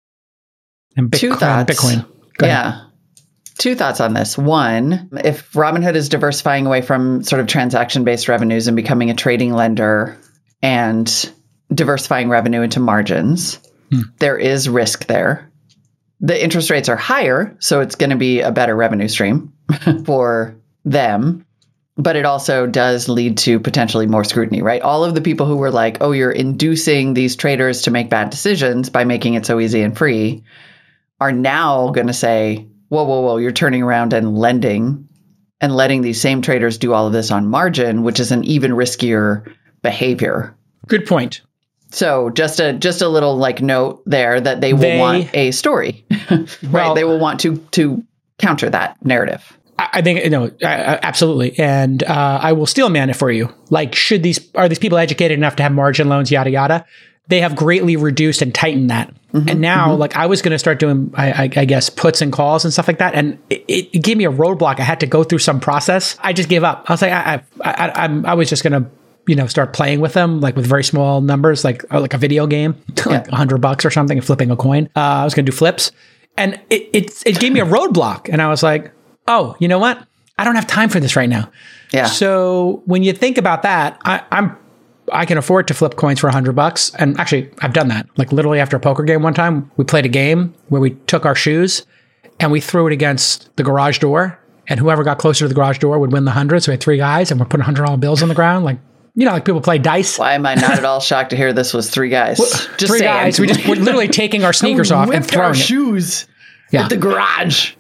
A: and
B: Two
A: Bitcoin.
B: thoughts.
A: Bitcoin.
B: Yeah. Two thoughts on this. One, if Robinhood is diversifying away from sort of transaction based revenues and becoming a trading lender and diversifying revenue into margins, hmm. there is risk there. The interest rates are higher, so it's going to be a better revenue stream for them. But it also does lead to potentially more scrutiny, right? All of the people who were like, oh, you're inducing these traders to make bad decisions by making it so easy and free are now going to say, whoa, whoa, whoa, you're turning around and lending and letting these same traders do all of this on margin, which is an even riskier behavior.
A: Good point.
B: So just a just a little like note there that they will
A: They-
B: want a story, right?
A: Well-
B: they will want to to counter that narrative.
A: I think you know absolutely, and uh, I will steel man it for you. Like, should these are these people educated enough to have margin loans? Yada yada. They have greatly reduced and tightened that, and now like I was going to start doing, I, I, I guess, puts and calls and stuff like that, and it, it gave me a roadblock. I had to go through some process. I just gave up. I was like, I I, I, I'm, I was just going to. You know, start playing with them like with very small numbers, like uh, like a video game, like a hundred bucks or something, and flipping a coin. Uh, I was going to do flips, and it, it it gave me a roadblock, and I was like, oh, you know what? I don't have time for this right now.
B: Yeah.
A: So when you think about that, I, I'm I can afford to flip coins for a hundred bucks, and actually I've done that. Like literally after a poker game one time, we played a game where we took our shoes and we threw it against the garage door, and whoever got closer to the garage door would win the hundred. So we had three guys, and we're putting hundred dollar bills on the ground, like you know, like people play dice.
B: Why am I not at all shocked to hear this was three guys? Just
A: three
B: saying.
A: guys. We just we're literally taking our sneakers off and
B: Whipped our
A: throwing it.
B: shoes
A: Yeah.
B: at the garage.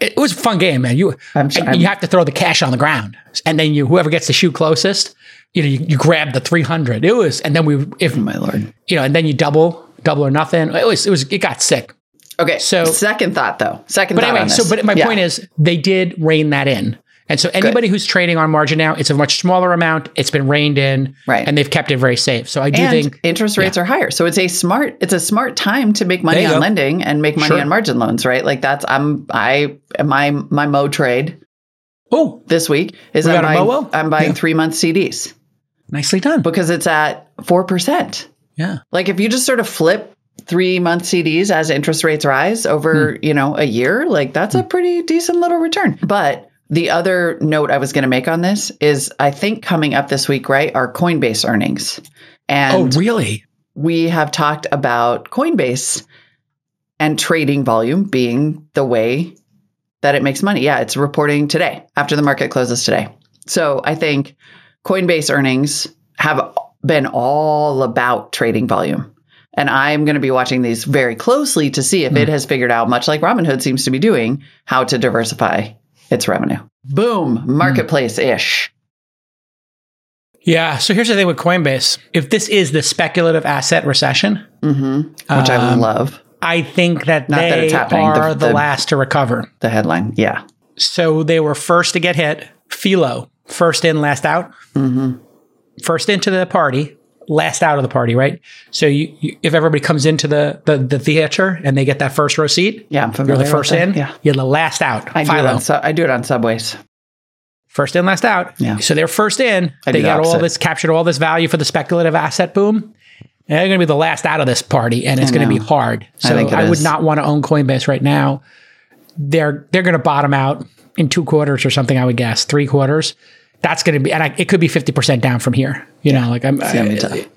A: it was a fun game, man. You
B: I'm I'm-
A: you have to throw the cash on the ground, and then you whoever gets the shoe closest, you know, you, you grab the three hundred. It was, and then we if oh,
B: My lord.
A: you know, and then you double double or nothing. It was it was it got sick.
B: Okay.
A: So-
B: second thought though. Second
A: But
B: thought.
A: anyway, so but my
B: Yeah.
A: point is they did rein that in. And so anybody who's trading on margin now, it's a much smaller amount. It's been reined in,
B: Right.
A: And they've kept it very safe. So I do
B: and
A: think
B: interest rates are higher. So it's a smart it's a smart time to make money on
A: go.
B: lending and make money
A: Sure.
B: on margin loans, right? Like that's I'm I my my Mo trade
A: oh,
B: this week is
A: We
B: I'm
A: got a
B: buying,
A: Mo?
B: I'm buying
A: Yeah.
B: three month CDs
A: nicely done.
B: because it's at four percent.
A: Yeah.
B: Like if you just sort of flip three month CDs as interest rates rise over,
A: Hmm.
B: you know, a year, like that's a pretty decent little return. But the other note I was going to make on this is I think coming up this week, right, are Coinbase earnings. And
A: oh, really?
B: we have talked about Coinbase and trading volume being the way that it makes money. Yeah, it's reporting today after the market closes today. So I think Coinbase earnings have been all about trading volume. And I'm going to be watching these very closely to see if it has figured out, much like Robinhood seems to be doing, how to diversify its revenue. Boom, marketplace ish.
A: Yeah. So here's the thing with Coinbase. If this is the speculative asset recession,
B: hmm Which I
A: Um,
B: love
A: I think that
B: Not
A: they
B: that it's happening, the-
A: are the,
B: the-
A: last to recover.
B: the headline. Yeah.
A: So they were first to get hit. FILO, first in, last out.
B: hmm
A: First into the party, last out of the party, right? So you, you, if everybody comes into the, the the theater and they get that first row seat,
B: Yeah, I'm
A: you're the first in.
B: Yeah.
A: You're the last out.
B: I do, it on, su- I do it on subways.
A: First in, last out.
B: Yeah.
A: So they're first in.
B: I
A: they
B: the
A: got all this, captured all this value for the speculative asset boom. And they're going to be the last out of this party, and it's going to be hard.
B: I
A: So
B: think
A: I, would not want to own Coinbase right now. They're they're going to bottom out in two quarters or something. I would guess three quarters. That's going to be, and I, it could be fifty percent down from here. You know, like I'm
B: It's
A: I-
B: tough.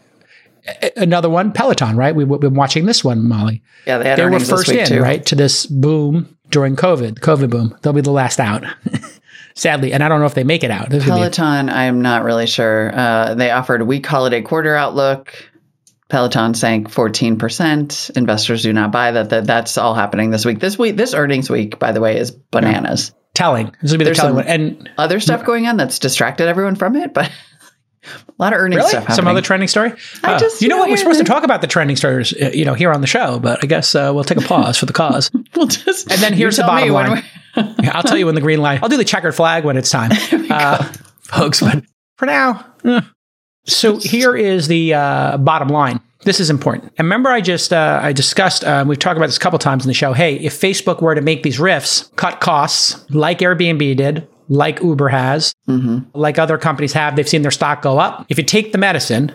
A: another one, Peloton, right? We, we've been watching this one, Molly.
B: Yeah, they had
A: They were first
B: week
A: in,
B: too.
A: right, to this boom during COVID, COVID boom. They'll be the last out, sadly. And I don't know if they make it out. This is gonna be
B: Peloton, I'm not really sure. Uh, they offered a weak holiday quarter outlook. Peloton sank 14%. Investors do not buy that. that. That's all happening this week. This week, this earnings week, by the way, is bananas.
A: Telling. This will be the
B: There's
A: telling one. And
B: Other stuff going on that's distracted everyone from it, but a lot of earnings
A: really,
B: stuff happening.
A: some other trending story.
B: I
A: Uh,
B: just,
A: you know
B: you
A: what? We're supposed to talk about the trending stories, uh, you know, here on the show. But I guess uh, we'll take a pause for the cause.
B: We'll just,
A: And then here's the bottom line. Yeah, I'll tell you when the green light. I'll do the checkered flag when it's time, uh, folks. But for now, eh. so here is the uh, bottom line. This is important. And remember, I just uh, I discussed. Uh, we've talked about this a couple times in the show. Hey, if Facebook were to make these RIFs, cut costs like Airbnb did, like Uber has, like other companies have, they've seen their stock go up. If you take the medicine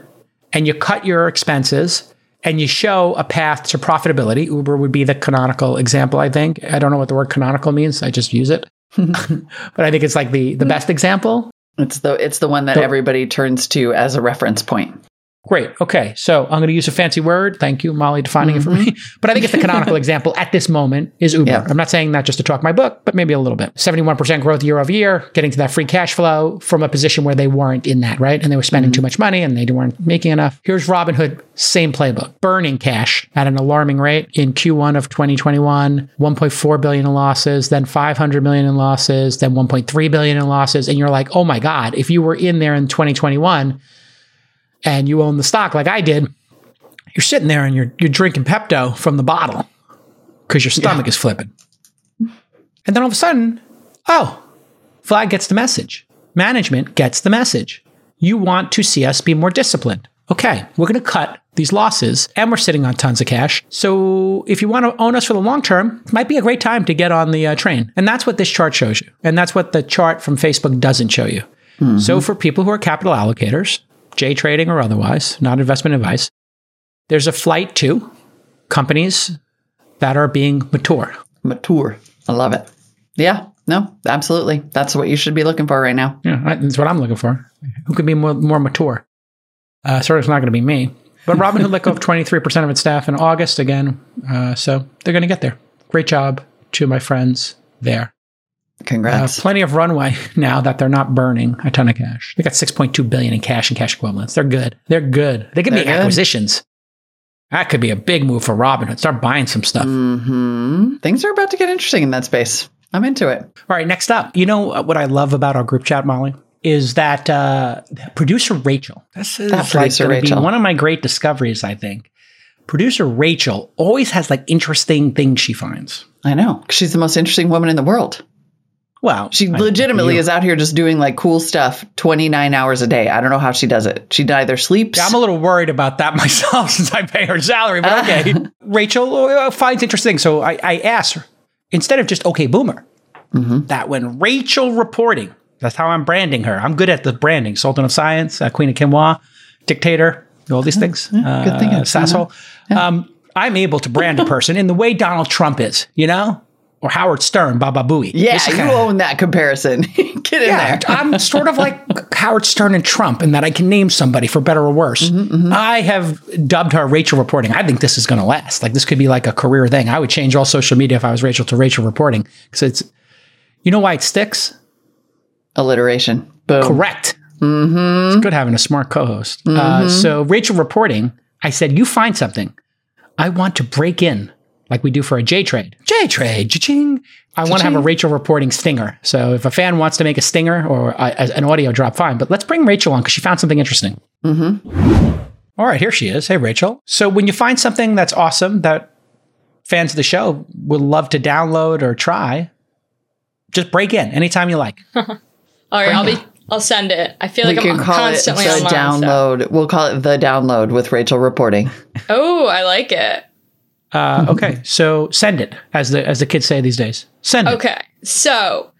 A: and you cut your expenses and you show a path to profitability. Uber would be the canonical example, I think. I don't know what the word canonical means. I just use it. but I think it's like the the best example.
B: It's the it's the one that
A: The-
B: everybody turns to as a reference point.
A: Great. Okay. So I'm going to use a fancy word. Thank you, Molly, defining it for me. Mm-hmm. But I think it's the canonical example at this moment is Uber.
B: Yeah.
A: I'm not saying that just to talk my book, but maybe a little bit. 71% growth year over year, getting to that free cash flow from a position where they weren't in that, right? And they were spending too mm-hmm. much money and they weren't making enough. Here's Robinhood, same playbook, burning cash at an alarming rate in Q1 of 2021, 1.4 billion in losses, then 500 million in losses, then 1.3 billion in losses. And you're like, oh my God, if you were in there in 2021, and you own the stock like I did, you're sitting there and you're you're drinking Pepto from the bottle because your stomach is flipping. And then all of a sudden, oh, Vlad gets the message. Management gets the message. You want to see us be more disciplined. Okay, we're going to cut these losses and we're sitting on tons of cash. So if you want to own us for the long term, it might be a great time to get on the uh, train. And that's what this chart shows you. And that's what the chart from Facebook doesn't show you. So for people who are capital allocators, J trading or otherwise, not investment advice, there's a flight to companies that are being mature.
B: Mature. I love it. Yeah. No, absolutely. That's what you should be looking for right now.
A: Yeah, that's what I'm looking for. Who could be more, more mature? Uh, certainly, it's not going to be me. But Robinhood let go of 23% of its staff in August again. Uh, so they're going to get there. Great job to my friends there. Uh,
B: Congrats.
A: plenty of runway now that they're not burning a ton of cash. They got 6.2 billion in cash and cash equivalents. They're good. They're good. They can
B: They're
A: make
B: good.
A: acquisitions. That could be a big move for Robinhood. Start buying some stuff.
B: hmm Things are about to get interesting in that space. I'm into it.
A: All right, next up. You know uh, what I love about our group chat, Molly? Is that uh, producer Rachel? This is
B: That
A: like
B: producer
A: gonna be
B: Rachel.
A: one of my great discoveries, I think. Producer Rachel always has like interesting things she finds.
B: I know. She's the most interesting woman in the world.
A: Well,
B: She legitimately is out here just doing like cool stuff 29 hours a day. I don't know how she does it. She either sleeps.
A: Yeah, I'm a little worried about that myself since I pay her salary, but okay. Rachel uh, finds interesting. So I, I asked her, instead of just okay, boomer,
B: Mm-hmm.
A: that when Rachel reporting, that's how I'm branding her. I'm good at the branding. Sultan of Science, uh, Queen of Quinoa, Dictator, all these things.
B: good thinking.
A: Uh, Sassel. Um, I'm able to brand a person in the way Donald Trump is, you know? Or Howard Stern, Baba Booey.
B: yeah, you
A: kinda-
B: own that comparison. Get in
A: yeah,
B: there.
A: I'm sort of like Howard Stern and Trump in that I can name somebody for better or worse.
B: Mm-hmm,
A: I have dubbed her Rachel Reporting. I think this is going to last. Like this could be like a career thing. I would change all social media if I was Rachel to Rachel Reporting because it's, you know why it sticks?
B: Alliteration. Boom.
A: Correct.
B: Mm-hmm.
A: It's good having a smart co-host. Uh, so Rachel Reporting, I said, you find something. I want to break in like we do for a J trade. J trade, cha-ching. I want to have a Rachel reporting stinger. So if a fan wants to make a stinger or a, a- an audio drop, fine. But let's bring Rachel on because she found something interesting.
B: Mm-hmm.
A: All right, here she is. Hey, Rachel. So when you find something that's awesome that fans of the show would love to download or try, just break in anytime you like.
D: All right, I'll be. I'll send it. I feel
B: We
D: like
B: can
D: I'm
B: call it
D: constantly
B: the
D: online. so-
B: download. We'll call it the download with Rachel reporting.
D: Oh, I like it.
A: Uh, okay, so send it, as the as the kids say these days. Send it.
D: Okay, so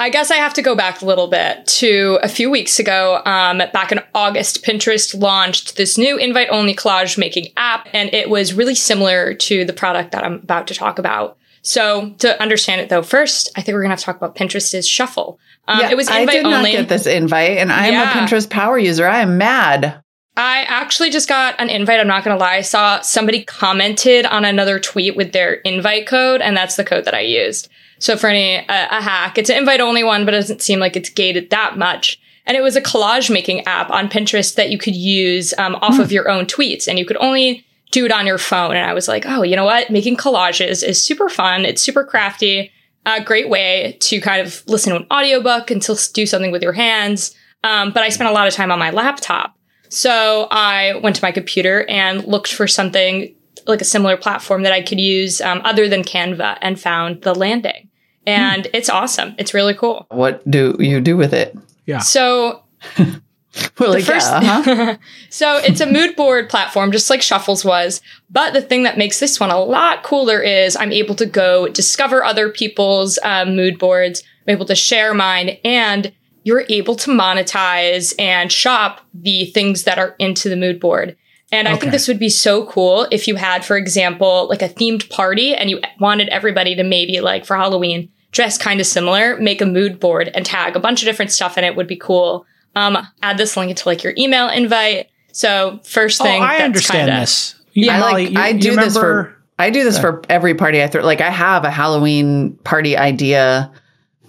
D: I guess I have to go back a little bit to a few weeks ago. Um, back in August, Pinterest launched this new invite-only collage making app, and it was really similar to the product that I'm about to talk about. So to understand it though, first I think we're gonna have to talk about Pinterest's Shuffle. Um, it was
B: I did not
D: only.
B: get this invite, and I am
D: Yeah.
B: a Pinterest power user. I am mad.
D: I actually just got an invite. I'm not going to lie. I saw somebody commented on another tweet with their invite code, and that's the code that I used. So for any uh, a hack, it's an invite only one, but it doesn't seem like it's gated that much. And it was a collage making app on Pinterest that you could use um, off of your own tweets, and you could only do it on your phone. And I was like, oh, you know what? Making collages is super fun. It's super crafty. A great way to kind of listen to an audiobook and still do something with your hands. Um, but I spent a lot of time on my laptop. So I went to my computer and looked for something like a similar platform that I could use um, other than Canva and found the landing. And it's awesome. It's really cool.
B: What do you do with it? Yeah.
D: So
B: We're like,
D: first-
B: yeah, uh-huh.
D: so it's a mood board platform, just like Shuffles was. But the thing that makes this one a lot cooler is I'm able to go discover other people's um, mood boards. I'm able to share mine, and you're able to monetize and shop the things that are into the mood board. And I
A: Okay.
D: think this would be so cool if you had, for example, like a themed party and you wanted everybody to maybe like for Halloween dress kind of similar, make a mood board and tag a bunch of different stuff in it would be cool. Um, add this link to like your email invite. So first
A: Oh,
D: thing,
A: I
D: that's
A: understand
D: kinda-
A: this. You-
B: I like
A: you-
B: I
A: you
B: do this for I do this for every party I throw. Like I have a Halloween party idea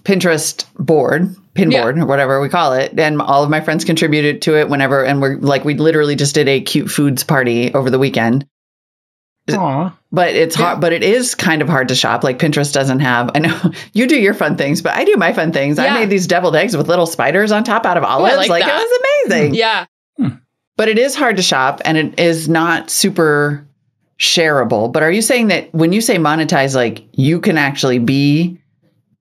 B: Pinterest board, pin
D: Yeah.
B: or whatever we call it, and all of my friends contributed to it whenever. And we're like we literally just did a cute foods party over the weekend.
A: Aw.
B: But it's hard. But it is kind of hard to shop. Like Pinterest doesn't have. I know you do your fun things, but I do my fun things. I made these deviled eggs with little spiders on top out of olives.
D: like
B: like it was amazing.
D: Yeah. Hmm.
B: But it is hard to shop and it is not super shareable. But are you saying that when you say monetize, like you can actually be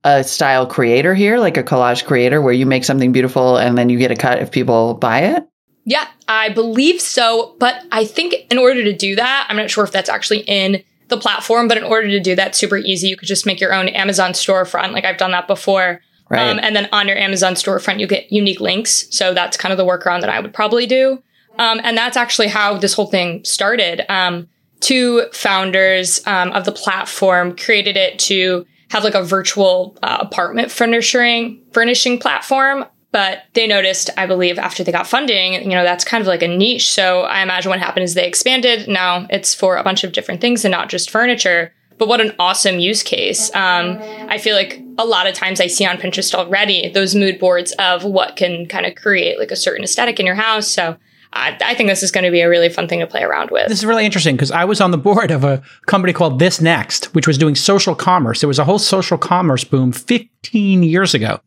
B: a style creator here, like a collage creator where you make something beautiful and then you get a cut if people buy it?
D: Yeah, I believe so. But I think in order to do that, I'm not sure if that's actually in the platform, but in order to do that super easy, you could just make your own Amazon storefront. Like I've done that before.
B: Right.
D: Um, and then on your Amazon storefront, you get unique links. So that's kind of the workaround that I would probably do. Um, and that's actually how this whole thing started. Um, two founders um, of the platform created it to have like a virtual uh, apartment furnishing furnishing platform. But they noticed, I believe, after they got funding, you know, that's kind of like a niche. So I imagine what happened is they expanded. Now it's for a bunch of different things and not just furniture. But what an awesome use case. Um, I feel like a lot of times I see on Pinterest already those mood boards of what can kind of create like a certain aesthetic in your house. So I, I think this is going to be a really fun thing to play around with.
A: This is really interesting because I was on the board of a company called This Next, which was doing social commerce. There was a whole social commerce boom 15 years ago.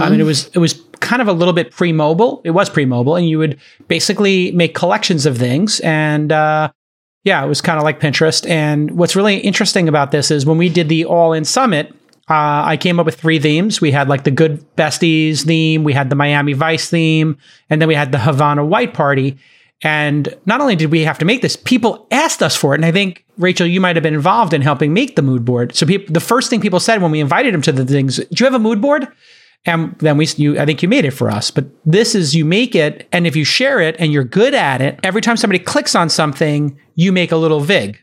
A: I mean, it was it was kind of a little bit pre-mobile. It was pre-mobile, and you would basically make collections of things, and uh, yeah, it was kind of like Pinterest. And what's really interesting about this is when we did the All In Summit. Uh, I came up with three themes. We had like the Good Besties theme, we had the Miami Vice theme, and then we had the Havana White Party. And not only did we have to make this, people asked us for it. And I think Rachel, you might have been involved in helping make the mood board. So the first thing people said when we invited them to the things, "Do you have a mood board?" And then we, you, I think you made it for us. But this is you make it, and if you share it and you're good at it, every time somebody clicks on something, you make a little vig.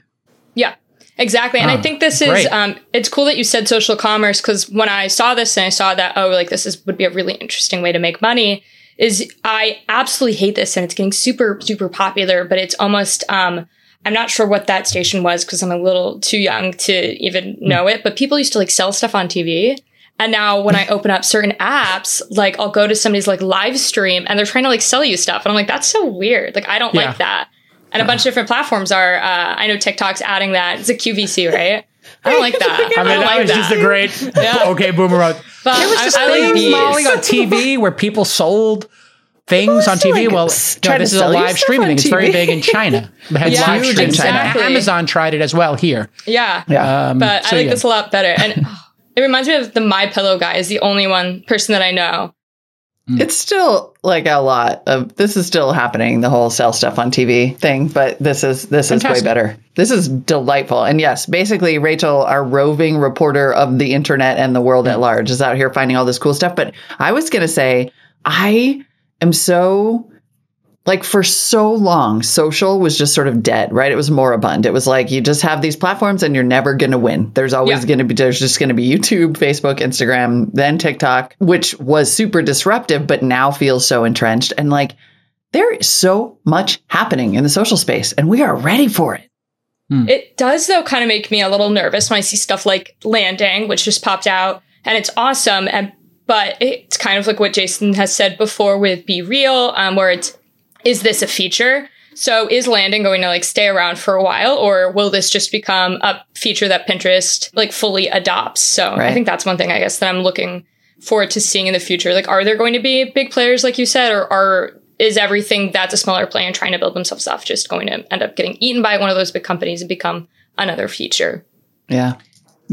D: Exactly. And I think this is, um, it's cool that you said social commerce because when I saw this and I saw that oh like this is would be a really interesting way to make money is I absolutely hate this and it's getting super super popular, but it's almost um, I'm not sure what that station was because I'm a little too young to even
A: Hmm.
D: know it. But people used to like sell stuff on TV. And now when I open up certain apps, like I'll go to somebody's like live stream and they're trying to like sell you stuff. And I'm like, that's so weird. Like I don't
A: Yeah.
D: like that. And a bunch of different platforms are, uh, I know TikTok's adding that. It's a QVC, right? I don't like that. I,
A: I mean,
D: don't
A: that
D: like
A: was
D: that.
A: just a great.
D: Yeah.
A: Okay, Boomerang.
D: but
A: There was
D: I,
A: just
D: I like.
A: Molly, on TV where people sold things on TV.
B: like,
A: well, no, this is a live streaming thing. It's very big in China. They had
D: Yeah,
A: live
B: huge
A: streaming.
B: in China.
D: exactly.
A: Amazon tried it as well here.
D: Yeah.
B: Yeah.
A: Um,
D: But
A: so
D: I like
A: yeah.
D: this a lot better. And it reminds me of the My Pillow guy is the only one person that I know. Mm.
B: It's still like a lot of this is still happening, the whole sell stuff on TV thing, but this is this is way better. This is delightful. And yes, basically Rachel, our roving reporter of the internet and the world at mm. large, is out here finding all this cool stuff. But I was gonna say, I am so like for so long, social was just sort of dead, right? It was moribund. It was like you just have these platforms and you're never going to win. There's always
D: Yeah.
B: going to be, there's just going to be YouTube, Facebook, Instagram, then TikTok, which was super disruptive, but now feels so entrenched. And like there is so much happening in the social space and we are ready for it.
D: It does, though, kind of make me a little nervous when I see stuff like Landing, which just popped out, and it's awesome. And but it's kind of like what Jason has said before with BeReal, um, where it's is this a feature? So is Landing going to like stay around for a while, or will this just become a feature that Pinterest like fully adopts? So I think that's one thing I guess that I'm looking forward to seeing in the future. Like, are there going to be big players like you said, or are is everything that's a smaller player and trying to build themselves up just going to end up getting eaten by one of those big companies and become another feature?
B: Yeah.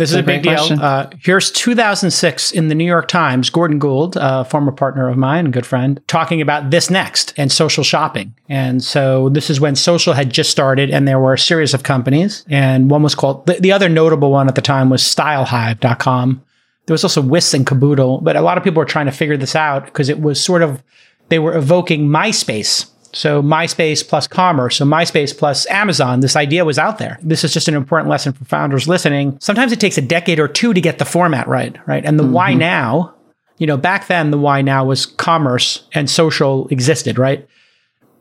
A: This is
B: a
A: a big deal. Uh, here's 2006 in the New York Times. Gordon Gould, a former partner of mine, good friend, talking about this next and social shopping. And so this is when social had just started, and there were a series of companies. And one was called the, the other notable one at the time was StyleHive.com. There was also Whisk and Kaboodle, but a lot of people were trying to figure this out because it was sort of they were evoking MySpace So MySpace plus commerce, so MySpace plus Amazon, this idea was out there. This is just an important lesson for founders listening. Sometimes it takes a decade or two to get the format right, right? And the why mm-hmm. now, you know, back then the why now was commerce and social existed, right?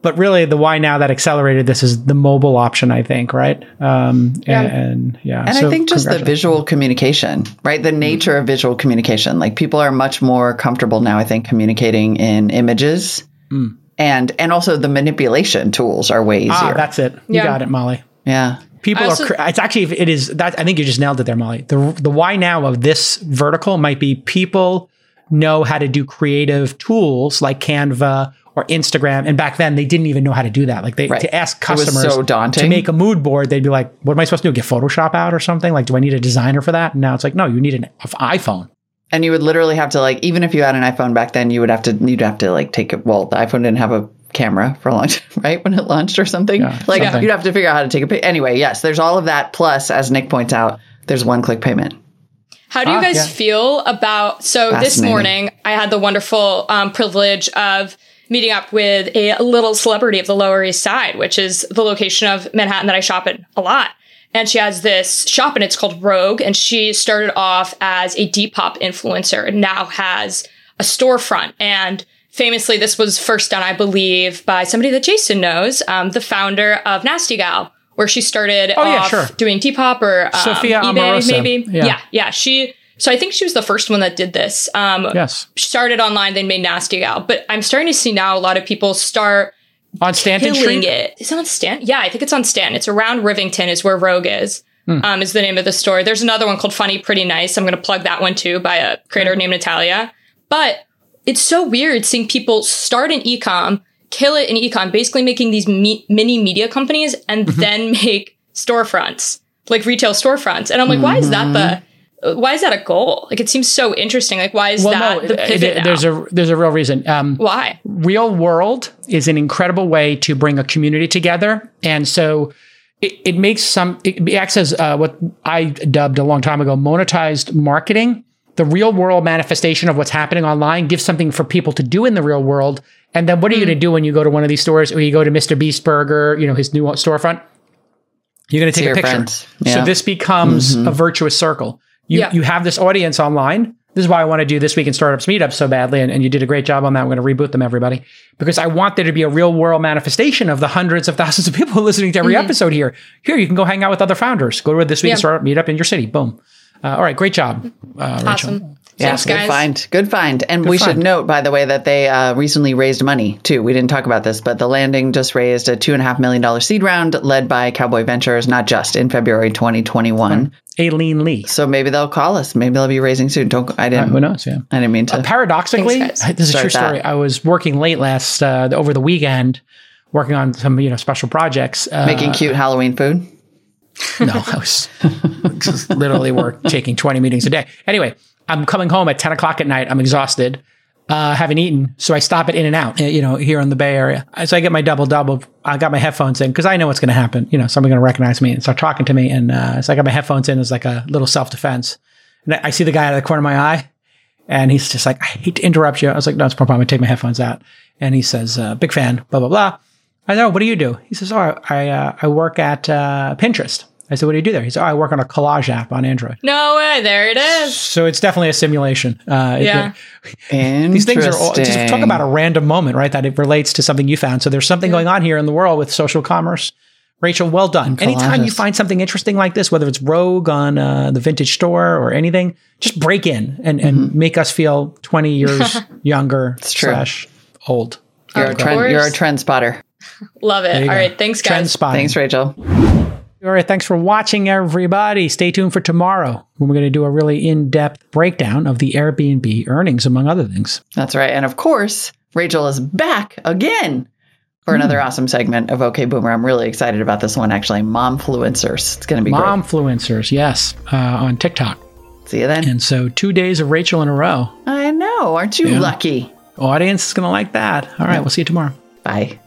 A: But really, the why now that accelerated this is the mobile option, I think, right? Um,
B: Yeah.
A: And, and yeah,
B: And
A: so
B: I think just the visual communication, right? The mm-hmm. nature of visual communication. Like people are much more comfortable now, I think, communicating in images. Mm. And and also the manipulation tools are way easier.
A: Ah, that's it. You
D: Yeah.
A: got it, Molly.
B: yeah.
A: People
D: I
A: are. cr- It's actually. It is that. I think you just nailed it there, Molly. The the why now of this vertical might be people know how to do creative tools like Canva or Instagram, and back then they didn't even know how to do that. Like they
B: Right.
A: to ask customers
B: so daunting.
A: to make a mood board, they'd be like, "What am I supposed to do? Get Photoshop out or something? Like, do I need a designer for that?" And now it's like, no, you need an f- iPhone.
B: And you would literally have to like, even if you had an iPhone back then, you would have to, you'd have to like take it. Well, the iPhone didn't have a camera for a long time, right? When it launched or something.
A: Yeah,
B: like
A: something.
B: you'd have to figure out how to take a pic. Anyway, yes, there's all of that. Plus, as Nick points out, there's one click payment.
D: How do you
A: Ah,
D: guys
A: yeah.
D: feel about? So this morning, I had the wonderful um, privilege of meeting up with a little celebrity of the Lower East Side, which is the location of Manhattan that I shop in a lot. And she has this shop, and it's called Rogue. And she started off as a Depop influencer, and now has a storefront. And famously, this was first done, I believe, by somebody that Jason knows, um, the founder of Nasty Gal, where she started
A: Oh, yeah, sure.
D: doing Depop or um,
A: Sophia
D: eBay,
A: Amoruso.
D: maybe.
A: Yeah.
D: yeah, yeah. She. So I think she was the first one that did this. Um,
A: Yes,
D: started online, then made Nasty Gal. But I'm starting to see now a lot of people start
A: on Stanton
D: killing
A: Street.
D: it. Is it on Stan? Yeah, I think it's on Stan. It's around Rivington is where Rogue is.
A: Hmm.
D: Um, is the name of the store. There's another one called Funny Pretty Nice. I'm going to plug that one too by a creator named Natalia. But it's so weird seeing people start an ecom, kill it in ecom, basically making these me- mini media companies and
A: Mm-hmm.
D: then make storefronts, like retail storefronts. And I'm like, why is that the why is that a goal? Like, it seems so interesting. Like, why is
A: Well,
D: that
A: no,
D: the
A: it-
D: pivot
A: it- there's
D: now?
A: a there's a real reason. Um,
D: why?
A: real world is an incredible way to bring a community together and so it, it makes some it acts as uh, what i dubbed a long time ago monetized marketing the real world manifestation of what's happening online gives something for people to do in the real world and then what are you going to do when you go to one of these stores or you go to mr beast burger you know his new storefront you're going to take a picture
B: friends.
A: so
B: Yeah. Mm-hmm.
A: this becomes a virtuous circle you,
D: Yeah.
A: you have this audience online this is why I want to do this week in startups meetup so badly, and, and you did a great job on that. We're going to reboot them, everybody, because I want there to be a real world manifestation of the hundreds of thousands of people listening to every mm-hmm. episode here. Here, you can go hang out with other founders. Go to a this week in
D: Yeah.
A: startup meetup in your city. Boom. Uh, all right, great job, uh, Rachel.
D: Awesome.
B: Yeah,
D: Thanks,
B: good find. Good find. And we should note, by the way, that they uh, recently raised money too. We didn't talk about this, but the landing just raised a two and a half million dollar seed round led by Cowboy Ventures, not just in February 2021.
A: Aileen Lee.
B: So maybe they'll call us. Maybe they'll be raising soon. Don't. I
A: Uh,
B: didn't.
A: who knows? Yeah.
B: I didn't mean to.
A: Paradoxically,
D: Thanks,
A: this is a true
B: Start that.
A: story. I was working late last uh, over the weekend, working on some you know special projects. Uh,
B: making cute Halloween food.
A: No, I was literally work taking 20 meetings a day. Anyway, I'm coming home at 10 o'clock at night. I'm exhausted. Uh, haven't eaten, so I stop at In-N-Out, uh, you know, here in the Bay Area. So I get my double double. I got my headphones in because I know what's going to happen. You know, somebody's going to recognize me and start talking to me. And uh, so I got my headphones in as like a little self defense. And I see the guy out of the corner of my eye, and he's just like, "I hate to interrupt you." I was like, "No, it's no problem. I take my headphones out." And he says, uh, "Big fan." Blah blah blah. I know. What do you do? He says, "Oh, I I, uh, I work at uh, Pinterest." I said, "What do you do there?" He said, "Oh, I work on a collage app on Android."
D: No way. There it is.
A: So it's definitely a simulation. Uh, it-
D: Yeah.
A: these things are all, just talk about a random moment, right? That it relates to something you found. So there's something going on here in the world with social commerce. Rachel, well done. Anytime you find something interesting like this, whether it's Rogue on uh, the vintage store or anything, just break in and, and make us feel 20 years younger
B: true.
A: slash old.
B: You're a trend. You're a trend spotter.
D: Love it.
A: There
D: All
A: you go.
D: right. Thanks,
A: Trend
D: guys.
A: spotting.
B: Thanks, Rachel.
A: All right, thanks for watching, everybody. Stay tuned for tomorrow when we're going to do a really in depth breakdown of the Airbnb earnings, among other things.
B: That's right. And of course, Rachel is back again for another awesome segment of OK Boomer. I'm really excited about this one, actually. Momfluencers. It's going to be
A: Mom influencers, yes, uh, on TikTok.
B: See you then.
A: And so two days of Rachel in a row.
B: I know. Aren't you
A: Yeah.
B: lucky?
A: Audience is going to like that. All right, we'll see you tomorrow.
B: Bye.